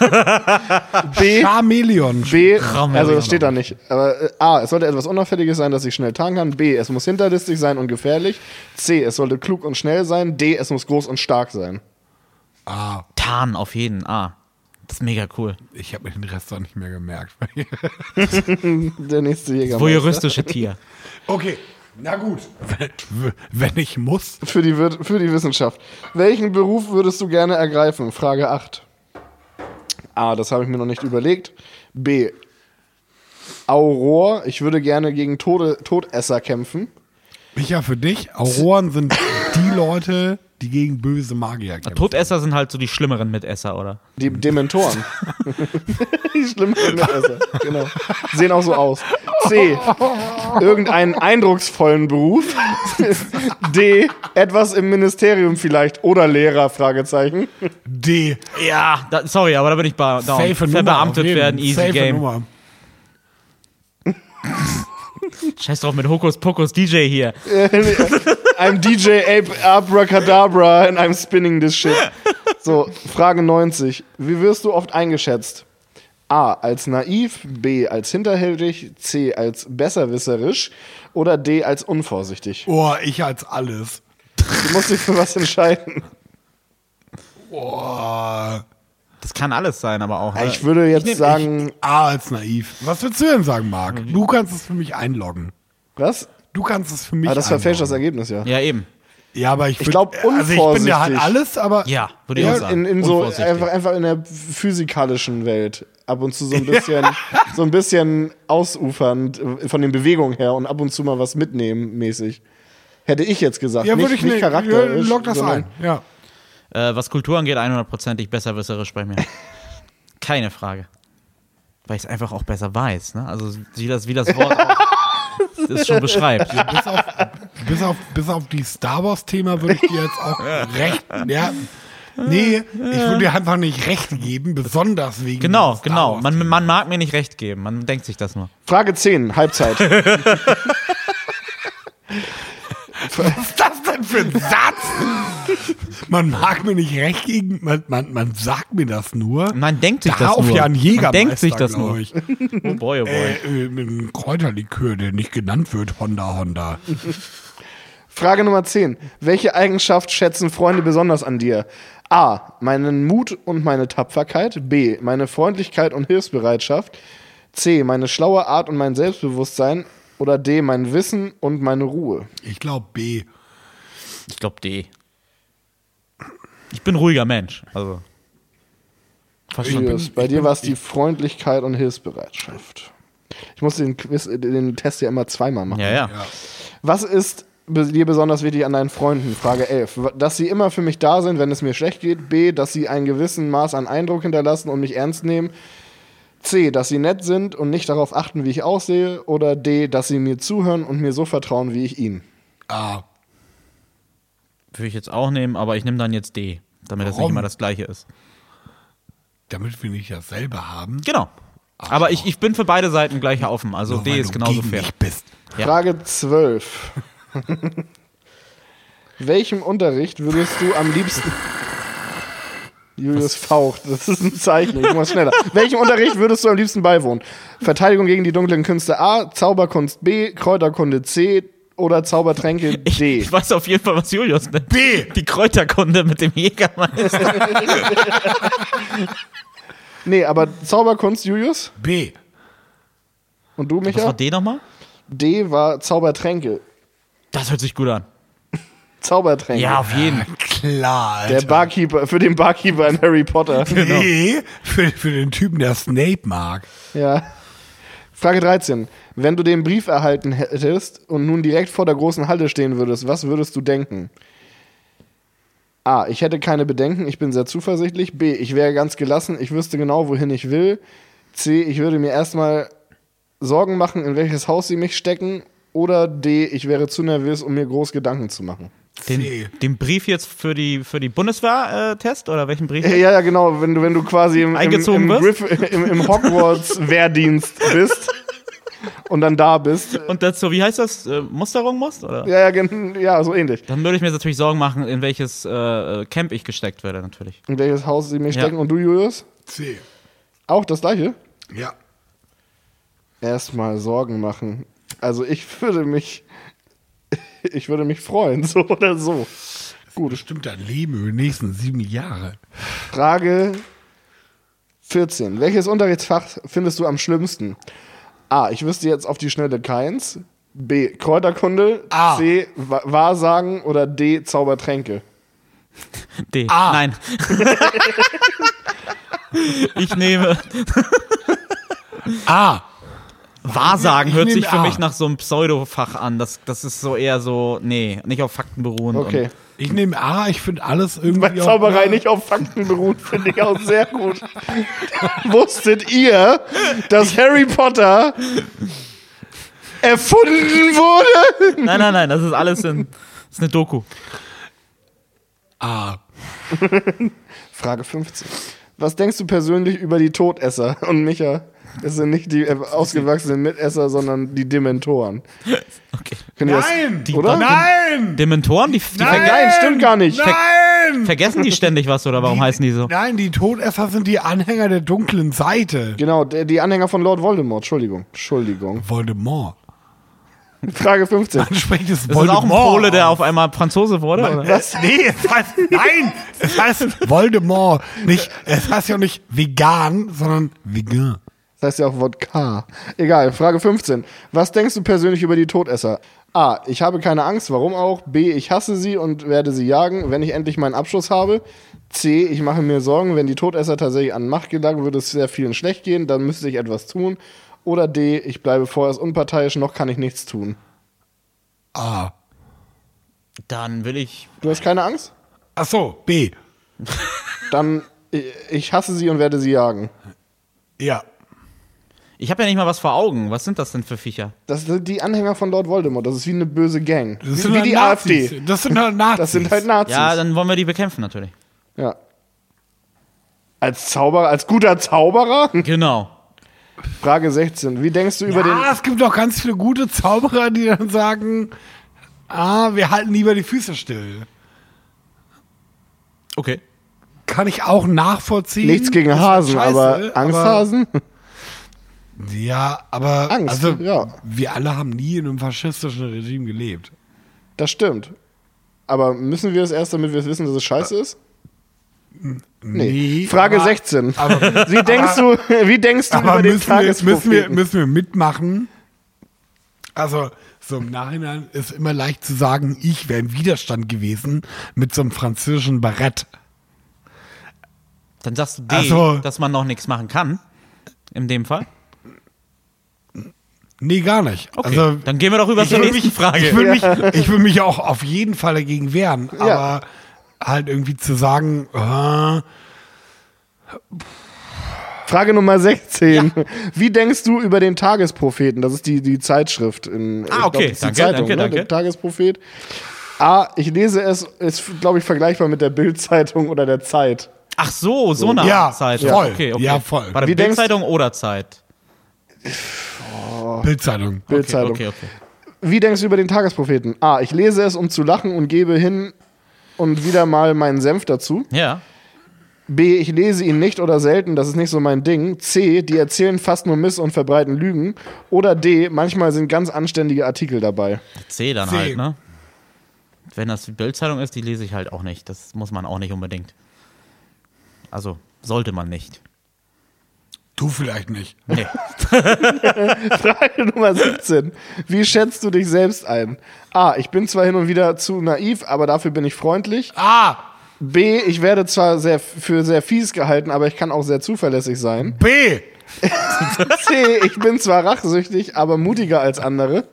B. Chameleon. B. Chamäleon. Also das steht da nicht. Aber äh, A. Es sollte etwas Unauffälliges sein, das sich schnell tarnen kann. B. Es muss hinterlistig sein und gefährlich. C. Es sollte klug und schnell sein. D. Es muss groß und stark sein. Ah, Tarn auf jeden. Ah, das ist mega cool. ich habe mir den Rest auch nicht mehr gemerkt. Der nächste Jäger. Voyeuristische Tier. okay, Na gut. Wenn ich muss. Für die, für die Wissenschaft. Welchen Beruf würdest du gerne ergreifen? Frage 8. A, das habe ich mir noch nicht überlegt. B, Auror, ich würde gerne gegen Tode, Todesser kämpfen. Micha, für dich, Auroren sind die Leute, die gegen böse Magier kämpfen. Todesser sind halt so die schlimmeren Mitesser, oder? Die Dementoren. die schlimmen Mitesser. Genau. Sehen auch so aus. C. Irgendeinen eindrucksvollen Beruf. D. Etwas im Ministerium vielleicht. Oder Lehrer, Fragezeichen. D. Ja, da, sorry, aber da bin ich bei down. Safe Verbeamtet werden, easy Safe game. Nummer. Scheiß drauf mit Hokus Pokus DJ hier. I'm DJ Ape Abracadabra and I'm spinning this shit. So, Frage 90. Wie wirst du oft eingeschätzt? A. Als naiv, B. Als hinterhältig, C. Als besserwisserisch oder D. Als unvorsichtig. Oh, ich als alles. Du musst dich für was entscheiden. Oh. Das kann alles sein, aber auch. ne? Ich würde jetzt nehm- sagen, Ich, A als naiv. Was würdest du denn sagen, Marc? Mhm. Du kannst es für mich einloggen. was? Du kannst es für mich Aber das verfälscht das einloggen. Ergebnis ja. ja, eben. Ja, aber ich, Ich würd- glaub, Also ich bin ja halt alles, aber Ja, würde ich Ja, auch sagen. in, in so Unvorsichtig. einfach, einfach in der physikalischen Welt ab und zu so ein bisschen so ein bisschen ausufernd äh, von den Bewegungen her und ab und zu mal was mitnehmen mäßig. Hätte ich jetzt gesagt, ja, nicht, würde ich nicht nicht. charakterisch. Ja, log das ein. Ja. Äh, was Kultur angeht, 100%ig besserwisserisch bei mir. Keine Frage. Weil ich es einfach auch besser weiß. Ne? Also wie das, wie das Wort auch das schon beschreibt. Bis auf, bis auf, bis auf die Star Wars-Thema würde ich dir jetzt auch recht. Ja. Nee, ich würde dir einfach nicht recht geben, besonders wegen. Genau, Star genau. Man, man mag mir nicht recht geben. Man denkt sich das nur. Frage 10, Halbzeit. Was ist das denn für ein Satz? Man mag mir nicht recht gegen, man, man, man sagt mir das nur. Man denkt sich das Darauf nur. ja ein Jägermeister, Man denkt sich das nur. Ich. Oh boy, oh boy. Äh, äh, einem Kräuterlikör, der nicht genannt wird, Honda Honda. Frage Nummer 10. Welche Eigenschaft schätzen Freunde besonders an dir? A. Meinen Mut und meine Tapferkeit. B. Meine Freundlichkeit und Hilfsbereitschaft. C. Meine schlaue Art und mein Selbstbewusstsein. Oder D. Mein Wissen und meine Ruhe. Ich glaube B. Ich glaube D. Ich bin ruhiger Mensch. Also. Fast schon. Julius, bei dir war es die Freundlichkeit und Hilfsbereitschaft. Ich muss den, Quiz, den Test ja immer zweimal machen. Ja, ja. Was ist dir besonders wichtig an deinen Freunden? Frage 11. Dass sie immer für mich da sind, wenn es mir schlecht geht. B. Dass sie ein gewissen Maß an Eindruck hinterlassen und mich ernst nehmen. C. Dass sie nett sind und nicht darauf achten, wie ich aussehe. Oder D. Dass sie mir zuhören und mir so vertrauen, wie ich ihnen. A. Würde ich jetzt auch nehmen, aber ich nehme dann jetzt D, damit das nicht Warum? immer das gleiche ist. Damit wir nicht dasselbe haben. Genau. Aber ich, ich bin für beide Seiten gleich offen. Also Nur D weil ist du genauso gegen fair. mich bist. Ja. Frage 12. Welchem Unterricht würdest du am liebsten. Julius faucht, das ist ein Zeichen, ich muss schneller. Welchem Unterricht würdest du am liebsten beiwohnen? Verteidigung gegen die dunklen Künste A, Zauberkunst B, Kräuterkunde C oder Zaubertränke D? Ich weiß auf jeden Fall, was Julius nennt. B. Die Kräuterkunde mit dem Jägermeister. Nee, aber Zauberkunst, Julius? B. Und du, Was war Micha? D nochmal? D war Zaubertränke. Das hört sich gut an. Zaubertränke. Ja, auf jeden. Klar, Alter. Der Barkeeper, für den Barkeeper in Harry Potter. Nee, für, für den Typen, der Snape mag. Ja. Frage 13. Wenn du den Brief erhalten hättest und nun direkt vor der großen Halle stehen würdest, was würdest du denken? A. Ich hätte keine Bedenken, ich bin sehr zuversichtlich. B. Ich wäre ganz gelassen, ich wüsste genau, wohin ich will. C. Ich würde mir erstmal Sorgen machen, in welches Haus sie mich stecken. Oder D. Ich wäre zu nervös, um mir groß Gedanken zu machen. Den, den Brief jetzt für die, für die Bundeswehr-Test oder welchen Brief? Ja, ja, genau. Wenn du, wenn du quasi im, im, im? Griff, im, im Hogwarts-Wehrdienst bist und dann da bist. Und dazu, wie heißt das? Äh, Musterung musst? Oder? Ja, ja, ja, so ähnlich. Dann würde ich mir jetzt natürlich Sorgen machen, in welches äh, Camp ich gesteckt werde, natürlich. In welches Haus sie mich Ja. stecken. Und du, Julius? C. Auch das gleiche? Ja. Erstmal Sorgen machen. Also ich würde mich. Ich würde mich freuen, so oder so. Gut. Bestimmt dein Leben über die nächsten sieben Jahre. Frage 14. Welches Unterrichtsfach findest du am schlimmsten? A. Ich wüsste jetzt auf die Schnelle keins. B. Kräuterkunde. A. C. Wa- Wahrsagen. Oder D. Zaubertränke. D. Ah. Nein. ich nehme. Ah, Wahrsagen hört sich für A. mich nach so einem Pseudofach an. Das, das ist so eher so, nee, nicht auf Fakten beruhen. Okay. ich nehme A, ich finde alles irgendwie. Auch- Zauberei nicht auf Fakten beruht, finde ich auch sehr gut. Wusstet ihr, dass Harry Potter erfunden wurde? Nein, nein, nein, das ist alles in. Das ist eine Doku. A. Frage 15. Was denkst du persönlich über die Todesser? Und Micha, es sind nicht die äh, ausgewachsenen Mitesser, sondern die Dementoren. Okay. Nein! das, oder? Nein! Dementoren, die, die Nein! Nein, stimmt gar nicht. Nein! vergessen die ständig was oder warum heißen die so? Nein, die Todesser sind die Anhänger der dunklen Seite. Genau, die Anhänger von Lord Voldemort. Entschuldigung. Entschuldigung. Voldemort. Frage 15. Man spricht es Das ist auch ein Pole, der auf einmal Franzose wurde? Oder? Was? Nee, es heißt, nein, es heißt Voldemort. Nicht, es heißt ja auch nicht vegan, sondern vegan. Das heißt ja auch Wodka. Egal, Frage 15. Was denkst du persönlich über die Todesser? A. Ich habe keine Angst, warum auch? B. Ich hasse sie und werde sie jagen, wenn ich endlich meinen Abschluss habe. C. Ich mache mir Sorgen, wenn die Todesser tatsächlich an Macht gelangen, würde es sehr vielen schlecht gehen, dann müsste ich etwas tun. Oder D. Ich bleibe vorerst unparteiisch, noch kann ich nichts tun. A. Dann will ich. Du hast keine Angst? Ach so, B. Dann ich- hasse sie und werde sie jagen. Ja. Ich habe ja nicht mal was vor Augen. Was sind das denn für Viecher? Das sind die Anhänger von Lord Voldemort. Das ist wie eine böse Gang. Das wie sind wie halt die Nazis. AfD. Das sind halt Nazis. Das sind halt Nazis. Ja, dann wollen wir die bekämpfen natürlich. Ja. Als Zauberer, als guter Zauberer? Genau. Frage 16. Wie denkst du über den. Ja, es gibt auch ganz viele gute Zauberer, die dann sagen, ah, wir halten lieber die Füße still. Okay. Kann ich auch nachvollziehen. Nichts gegen Hasen, scheiße, aber Angsthasen? Aber, ja, aber Angst, also, ja. wir alle haben nie in einem faschistischen Regime gelebt. Das stimmt. Aber müssen wir es erst, damit wir wissen, dass es scheiße ist? Nee. Frage aber, 16. Aber, Wie denkst du, wie denkst du aber über den müssen, wir, müssen, wir, müssen wir mitmachen? Also, so im Nachhinein ist immer leicht zu sagen, ich wäre im Widerstand gewesen mit so einem französischen Barett. Dann sagst du D, Also- dass man noch nichts machen kann. In dem Fall. Nee, gar nicht. Okay. Also, dann gehen wir doch über zur nächsten mich, Frage. Ich will, mich, ich will mich auch auf jeden Fall dagegen wehren. Aber halt irgendwie zu sagen, äh, Frage Nummer 16. Wie denkst du über den Tagespropheten? Das ist die, die Zeitschrift. In, Ah, okay. die Danke, Zeitung, danke, ne? danke. Der Tagesprophet. A, ich lese es, ist, glaube ich, vergleichbar mit der Bildzeitung oder der Zeit. Ach so, so eine Ja, Zeitung. voll. Okay, okay. Ja, voll. War Bildzeitung oder Zeit? Bildzeitung. Bildzeitung. Okay, okay. Wie denkst du über den Tagespropheten? A, ich lese es, um zu lachen und gebe hin und wieder mal meinen Senf dazu. Ja. B, ich lese ihn nicht oder selten, das ist nicht so mein Ding. C, die erzählen fast nur Miss und verbreiten Lügen. Oder D, manchmal sind ganz anständige Artikel dabei. C dann C. halt, ne? Wenn das die Bildzeitung ist, die lese ich halt auch nicht. Das muss man auch nicht unbedingt. Also, sollte man nicht. Du vielleicht nicht. Nee. Frage Nummer 17. Wie schätzt du dich selbst ein? A, ich bin zwar hin und wieder zu naiv, aber dafür bin ich freundlich. A, B, ich werde zwar sehr, für sehr fies gehalten, aber ich kann auch sehr zuverlässig sein. B, C, ich bin zwar rachsüchtig, aber mutiger als andere.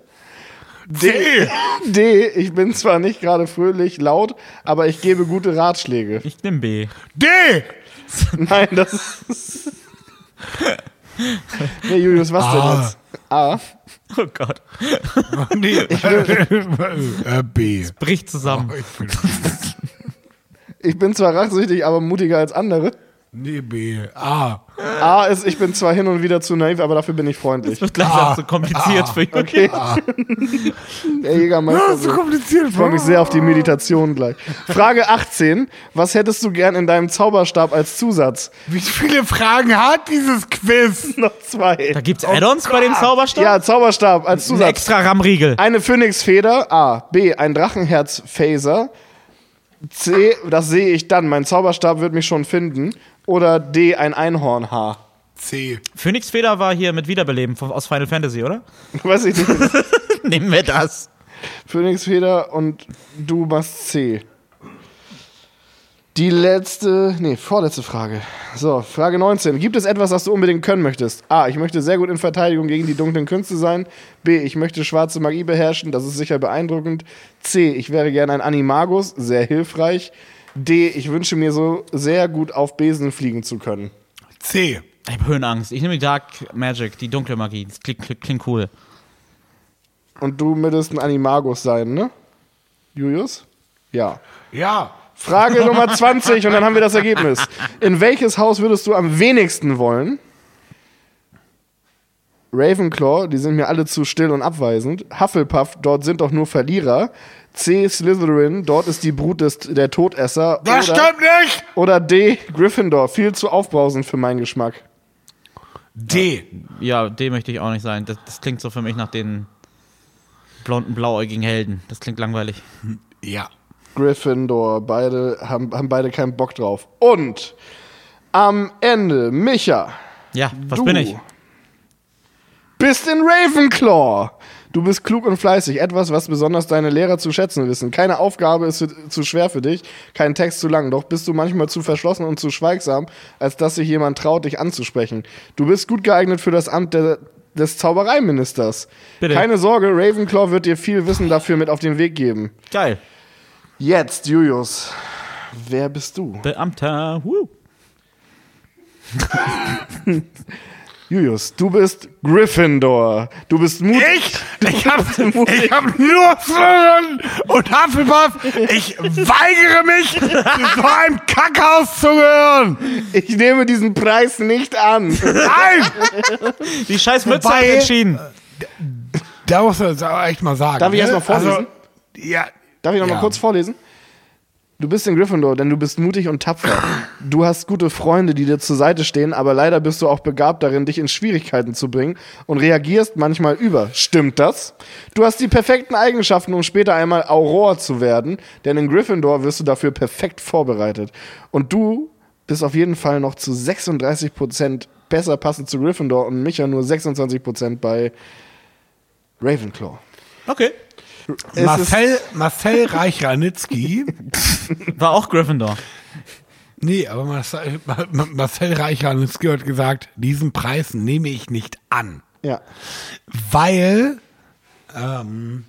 D, C. D, ich bin zwar nicht gerade fröhlich, laut, aber ich gebe gute Ratschläge. Ich nehme B. D. Nein, das ist. Nee, Julius, was A. denn jetzt? A. Oh Gott. Nee, äh, B. Bricht zusammen. Ich bin, Ich bin zwar rachsüchtig, aber mutiger als andere. Nee, B. A. A ist, ich bin zwar hin und wieder zu naiv, aber dafür bin ich freundlich. Wird gleich Ah. auch so kompliziert für Jürgen. Okay. Der Jägermeister. Das ist so kompliziert. Ich freue mich sehr auf die Meditation gleich. Frage 18. Was hättest du gern in deinem Zauberstab als Zusatz? Wie viele Fragen hat dieses Quiz? Noch zwei. Da gibt's Add-ons bei dem Zauberstab? Ja, Zauberstab als Ein Zusatz. extra RAM-Riegel. Eine Phönixfeder. A. B. Ein Drachenherz-Phaser. C. Das sehe ich dann. Mein Zauberstab wird mich schon finden. Oder D. Ein Einhornhaar. C. Phoenix-Feder war hier mit Wiederbeleben von- aus Final Fantasy, oder? Weiß ich nicht. Nehmen wir das. Phoenixfeder und du machst C. Die letzte, nee, vorletzte Frage. So, Frage 19. Gibt es etwas, das du unbedingt können möchtest? A. Ich möchte sehr gut in Verteidigung gegen die dunklen Künste sein. B. Ich möchte schwarze Magie beherrschen. Das ist sicher beeindruckend. C. Ich wäre gerne ein Animagus. Sehr hilfreich. D. Ich wünsche mir so sehr gut auf Besen fliegen zu können. C. Ich habe Höhenangst. Ich nehme die Dark Magic, die dunkle Magie. Das klingt, klingt, klingt cool. Und du müsstest ein Animagus sein, ne? Julius? Ja. Ja. Frage Nummer 20 und dann haben wir das Ergebnis. In welches Haus würdest du am wenigsten wollen? Ravenclaw, die sind mir alle zu still und abweisend. Hufflepuff, dort sind doch nur Verlierer. C. Slytherin, dort ist die Brut des, der Todesser. Das oder, stimmt nicht! oder D. Gryffindor, viel zu aufbrausend für meinen Geschmack. D. Ja, D möchte ich auch nicht sein. Das, das klingt so für mich nach den blonden, blauäugigen Helden. Das klingt langweilig. Ja. Gryffindor, beide haben, haben beide keinen Bock drauf. Und am Ende, Micha. Ja, was du bin ich? Bist in Ravenclaw. Du bist klug und fleißig. Etwas, was besonders deine Lehrer zu schätzen wissen. Keine Aufgabe ist für, zu schwer für dich, kein Text zu lang. Doch bist du manchmal zu verschlossen und zu schweigsam, als dass sich jemand traut, dich anzusprechen. Du bist gut geeignet für das Amt der, des Zaubereiministers. Bitte. Keine Sorge, Ravenclaw wird dir viel Wissen dafür mit auf den Weg geben. Geil. Jetzt, Julius. Wer bist du? Beamter. Woo. Julius, du bist Gryffindor. Du bist mutig. Ich? Ich hab, ich hab nur Slytherin und Hufflepuff. Ich weigere mich, zu so einem Kackhaus zu gehören. Ich nehme diesen Preis nicht an. Nein! Die scheiß Mütze Wobei- hat entschieden. Da muss man jetzt aber echt mal sagen. Darf ich ne? erst mal vorlesen? Also, ja. Darf ich noch mal Ja. kurz vorlesen? Du bist in Gryffindor, denn du bist mutig und tapfer. Du hast gute Freunde, die dir zur Seite stehen, aber leider bist du auch begabt darin, dich in Schwierigkeiten zu bringen und reagierst manchmal über. Stimmt das? Du hast die perfekten Eigenschaften, um später einmal Auror zu werden, denn in Gryffindor wirst du dafür perfekt vorbereitet. Und du bist auf jeden Fall noch zu 36% besser passend zu Gryffindor und Micha nur 26% bei Ravenclaw. Okay. Marcel, Marcel Reich-Ranitzky. War auch Gryffindor. Nee, aber Marcel, Ma- Ma- Marcel Reich-Ranitzky hat gesagt, diesen Preis nehme ich nicht an. Ja. weil ähm,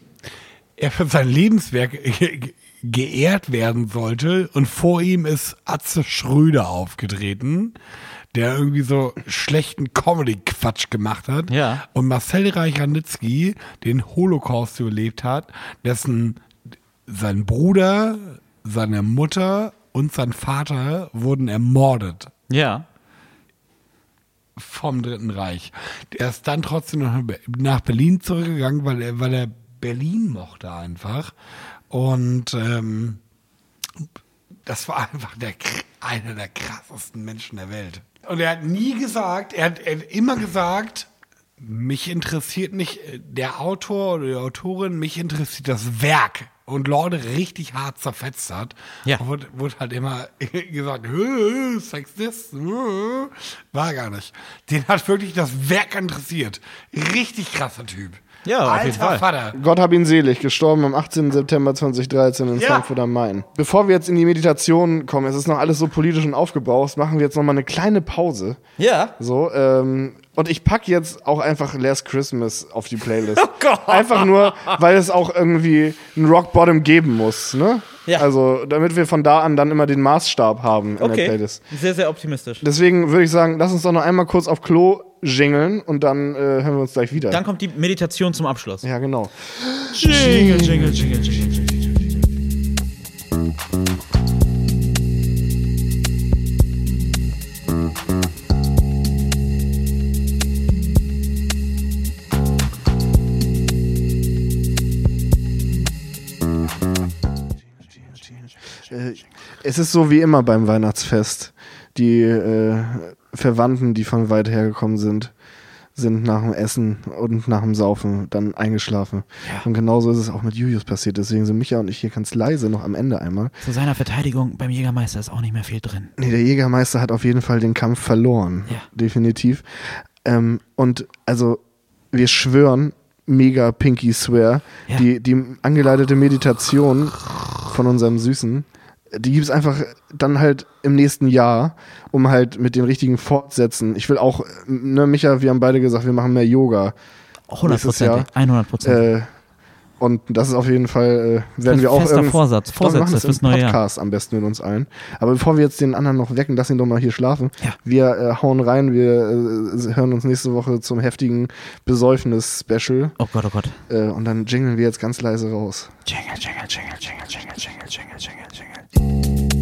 er für sein Lebenswerk ge- ge- geehrt werden sollte und vor ihm ist Atze Schröder aufgetreten, der irgendwie so schlechten Comedy-Quatsch gemacht hat. Ja. Und Marcel Reich-Ranitzky den Holocaust überlebt hat, dessen sein Bruder, seine Mutter und sein Vater wurden ermordet Ja. vom Dritten Reich. Der ist dann trotzdem nach Berlin zurückgegangen, weil er, weil er Berlin mochte einfach. Und ähm, das war einfach der, einer der krassesten Menschen der Welt. Und er hat nie gesagt, er hat, er hat immer gesagt, mich interessiert nicht äh, der Autor oder die Autorin, mich interessiert das Werk. Und Lorde richtig hart zerfetzt hat. Ja. Wurde, wurde halt immer gesagt, "Hö, Sexist, hö." war gar nicht. Den hat wirklich das Werk interessiert. Richtig krasser Typ. Ja, auf Alter jeden Fall. Vater. Gott hab ihn selig, gestorben am 18. September 2013 in Ja. Frankfurt am Main. Bevor wir jetzt in die Meditation kommen, es ist noch alles so politisch und aufgebauscht, machen wir jetzt noch mal eine kleine Pause. Ja. So, ähm, und ich pack jetzt auch einfach Last Christmas auf die Playlist. Oh Gott. Einfach nur, weil es auch irgendwie ein Rock Bottom geben muss, ne? Ja. Also, damit wir von da an dann immer den Maßstab haben in der Okay. Playlist. Sehr, sehr optimistisch. Deswegen würde ich sagen, lass uns doch noch einmal kurz auf Klo jingeln und dann äh, hören wir uns gleich wieder. Dann kommt die Meditation zum Abschluss. ja, genau. Jingle, jingle, jingle, jingle, jingle. Äh, es ist so wie immer beim Weihnachtsfest. Die äh, Verwandten, die von weit her gekommen sind, sind nach dem Essen und nach dem Saufen dann eingeschlafen. Und genauso ist es auch mit Julius passiert. Deswegen sind Micha und ich hier ganz leise noch am Ende einmal. Zu seiner Verteidigung, beim Jägermeister ist auch nicht mehr viel drin. Nee, der Jägermeister hat auf jeden Fall den Kampf verloren. Ja. Definitiv. Ähm, und also, wir schwören, mega Pinky Swear, Ja. die, die angeleitete Meditation von unserem Süßen, die gibt es einfach dann halt im nächsten Jahr, um halt mit den richtigen Fortsätzen. Ich will auch, ne, Micha, wir haben beide gesagt, wir machen mehr Yoga. Nächstes Jahr. Hundertprozentig. 100 Prozent. Äh, und das ist auf jeden Fall, äh, werden wir auch Fester Vorsatz. Machen Vorsätze das fürs neue Jahr. Podcast am besten mit uns allen. Aber bevor wir jetzt den anderen noch wecken, lass ihn doch mal hier schlafen. Ja. Wir äh, hauen rein, wir äh, hören uns nächste Woche zum heftigen Besäufnis-Special Oh Gott, oh Gott. äh, und dann jingeln wir jetzt ganz leise raus. Jingle, jingle, jingle, jingle, jingle, jingle, jingle, jingle, jingle, Thank